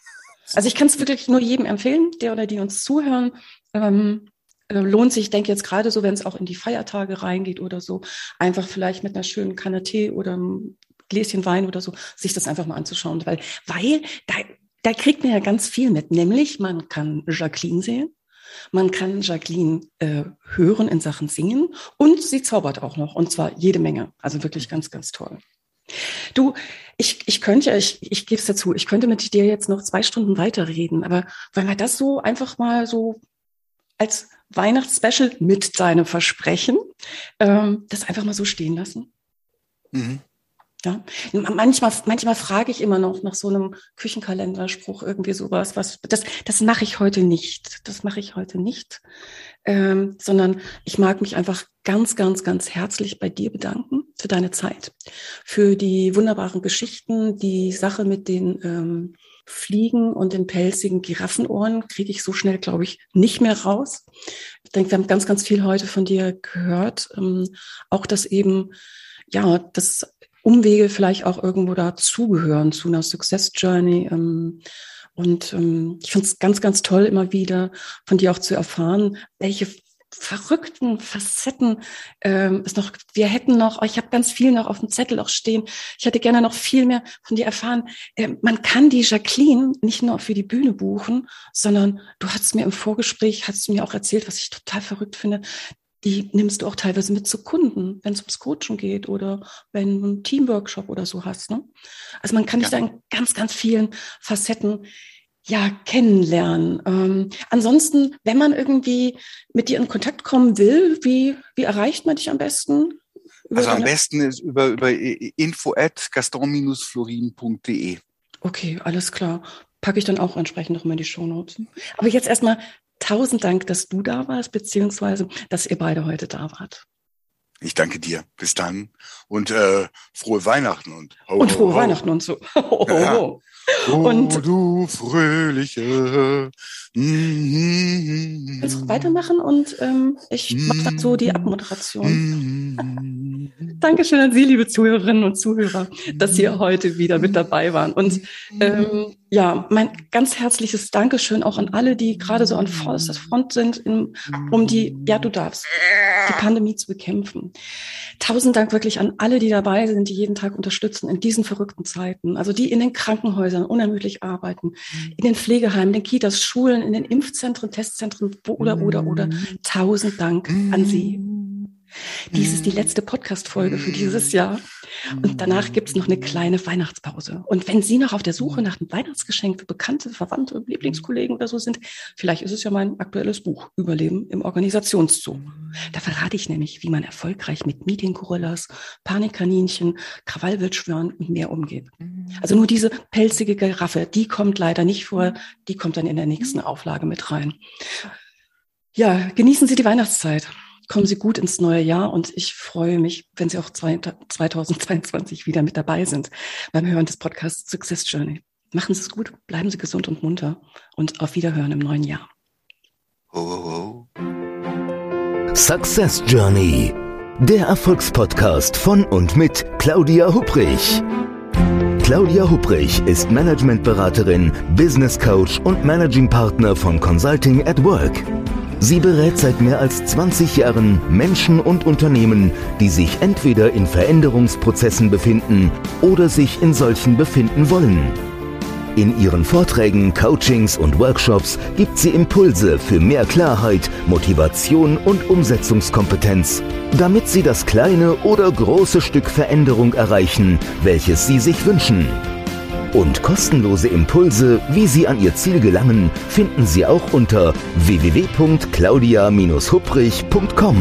Also ich kann es wirklich nur jedem empfehlen, der oder die uns zuhören. Ähm, äh, lohnt sich, ich denke jetzt gerade so, wenn es auch in die Feiertage reingeht oder so, einfach vielleicht mit einer schönen Kanne Tee oder einem Gläschen Wein oder so, sich das einfach mal anzuschauen, weil, weil da, da kriegt man ja ganz viel mit, nämlich man kann Jacqueline sehen, man kann Jacqueline äh, hören in Sachen Singen und sie zaubert auch noch und zwar jede Menge, also wirklich ganz, ganz toll. Du, ich, ich könnte ich, ich gebe es dazu, ich könnte mit dir jetzt noch zwei Stunden weiterreden, aber wollen wir das so einfach mal so als Weihnachtsspecial mit deinem Versprechen, ähm, das einfach mal so stehen lassen. Mhm. Ja, manchmal, manchmal frage ich immer noch nach so einem Küchenkalenderspruch irgendwie sowas. Was das, das mache ich heute nicht. Das mache ich heute nicht, ähm, sondern ich mag mich einfach ganz, ganz, ganz herzlich bei dir bedanken für deine Zeit, für die wunderbaren Geschichten, die Sache mit den ähm, Fliegen und den pelzigen Giraffenohren kriege ich so schnell, glaube ich, nicht mehr raus. Ich denke, wir haben ganz, ganz viel heute von dir gehört. Ähm, auch, dass eben, ja, dass Umwege vielleicht auch irgendwo dazugehören zu einer Success Journey. Ähm, und ähm, ich finde es ganz, ganz toll, immer wieder von dir auch zu erfahren, welche verrückten Facetten ähm, ist noch, wir hätten noch, ich habe ganz viel noch auf dem Zettel auch stehen. Ich hätte gerne noch viel mehr von dir erfahren. Ähm, man kann die Jacqueline nicht nur für die Bühne buchen, sondern du hast mir im Vorgespräch, hast du mir auch erzählt, was ich total verrückt finde. Die nimmst du auch teilweise mit zu Kunden, wenn es ums Coaching geht oder wenn du einen Teamworkshop oder so hast. Ne? Also man kann dich ja. da in ganz, ganz vielen Facetten ja, kennenlernen. Ähm, ansonsten, wenn man irgendwie mit dir in Kontakt kommen will, wie, wie erreicht man dich am besten? Über also am besten ist über, über info at gaston-florin.de. Okay, alles klar. Packe ich dann auch entsprechend nochmal in die Shownotes. Aber jetzt erstmal tausend Dank, dass du da warst, beziehungsweise, dass ihr beide heute da wart. Ich danke dir. Bis dann. Und äh, frohe Weihnachten und ho, Und frohe ho, ho. Weihnachten und so. Ho, ja. Und oh, du fröhliche. Mm Willst du weitermachen und ähm, ich mache dann so die Abmoderation. Dankeschön an Sie, liebe Zuhörerinnen und Zuhörer, dass Sie heute wieder mit dabei waren. Und ähm, ja, mein ganz herzliches Dankeschön auch an alle, die gerade so an vorderster Front sind, in, um die, ja, du darfst, die Pandemie zu bekämpfen. Tausend Dank wirklich an alle, die dabei sind, die jeden Tag unterstützen in diesen verrückten Zeiten. Also die in den Krankenhäusern unermüdlich arbeiten, in den Pflegeheimen, den Kitas, Schulen, in den Impfzentren, Testzentren, oder, oder, oder. Tausend Dank an Sie. Dies ist die mhm. letzte Podcast-Folge für dieses Jahr. Und danach gibt es noch eine kleine Weihnachtspause. Und wenn Sie noch auf der Suche nach einem Weihnachtsgeschenk für Bekannte, Verwandte, Lieblingskollegen oder so sind, vielleicht ist es ja mein aktuelles Buch Überleben im Organisationszoo. Da verrate ich nämlich, wie man erfolgreich mit Meeting-Gorillas, Panikkaninchen, Krawallwildschwören und mehr umgeht. Also nur diese pelzige Giraffe, die kommt leider nicht vor, die kommt dann in der nächsten Auflage mit rein. Ja, genießen Sie die Weihnachtszeit kommen Sie gut ins neue Jahr und ich freue mich, wenn Sie auch 2022 wieder mit dabei sind beim Hören des Podcasts Success Journey. Machen Sie es gut, bleiben Sie gesund und munter und auf Wiederhören im neuen Jahr. Oh, oh, oh. Success Journey, der Erfolgspodcast von und mit Claudia Hubrich. Claudia Hubrich ist Managementberaterin, Business Coach und Managing Partner von Consulting at Work. Sie berät seit mehr als 20 Jahren Menschen und Unternehmen, die sich entweder in Veränderungsprozessen befinden oder sich in solchen befinden wollen. In ihren Vorträgen, Coachings und Workshops gibt sie Impulse für mehr Klarheit, Motivation und Umsetzungskompetenz, damit sie das kleine oder große Stück Veränderung erreichen, welches sie sich wünschen. Und kostenlose Impulse, wie Sie an Ihr Ziel gelangen, finden Sie auch unter www.claudia-hupprich.com.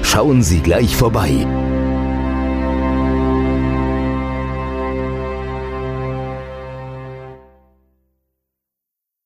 Schauen Sie gleich vorbei.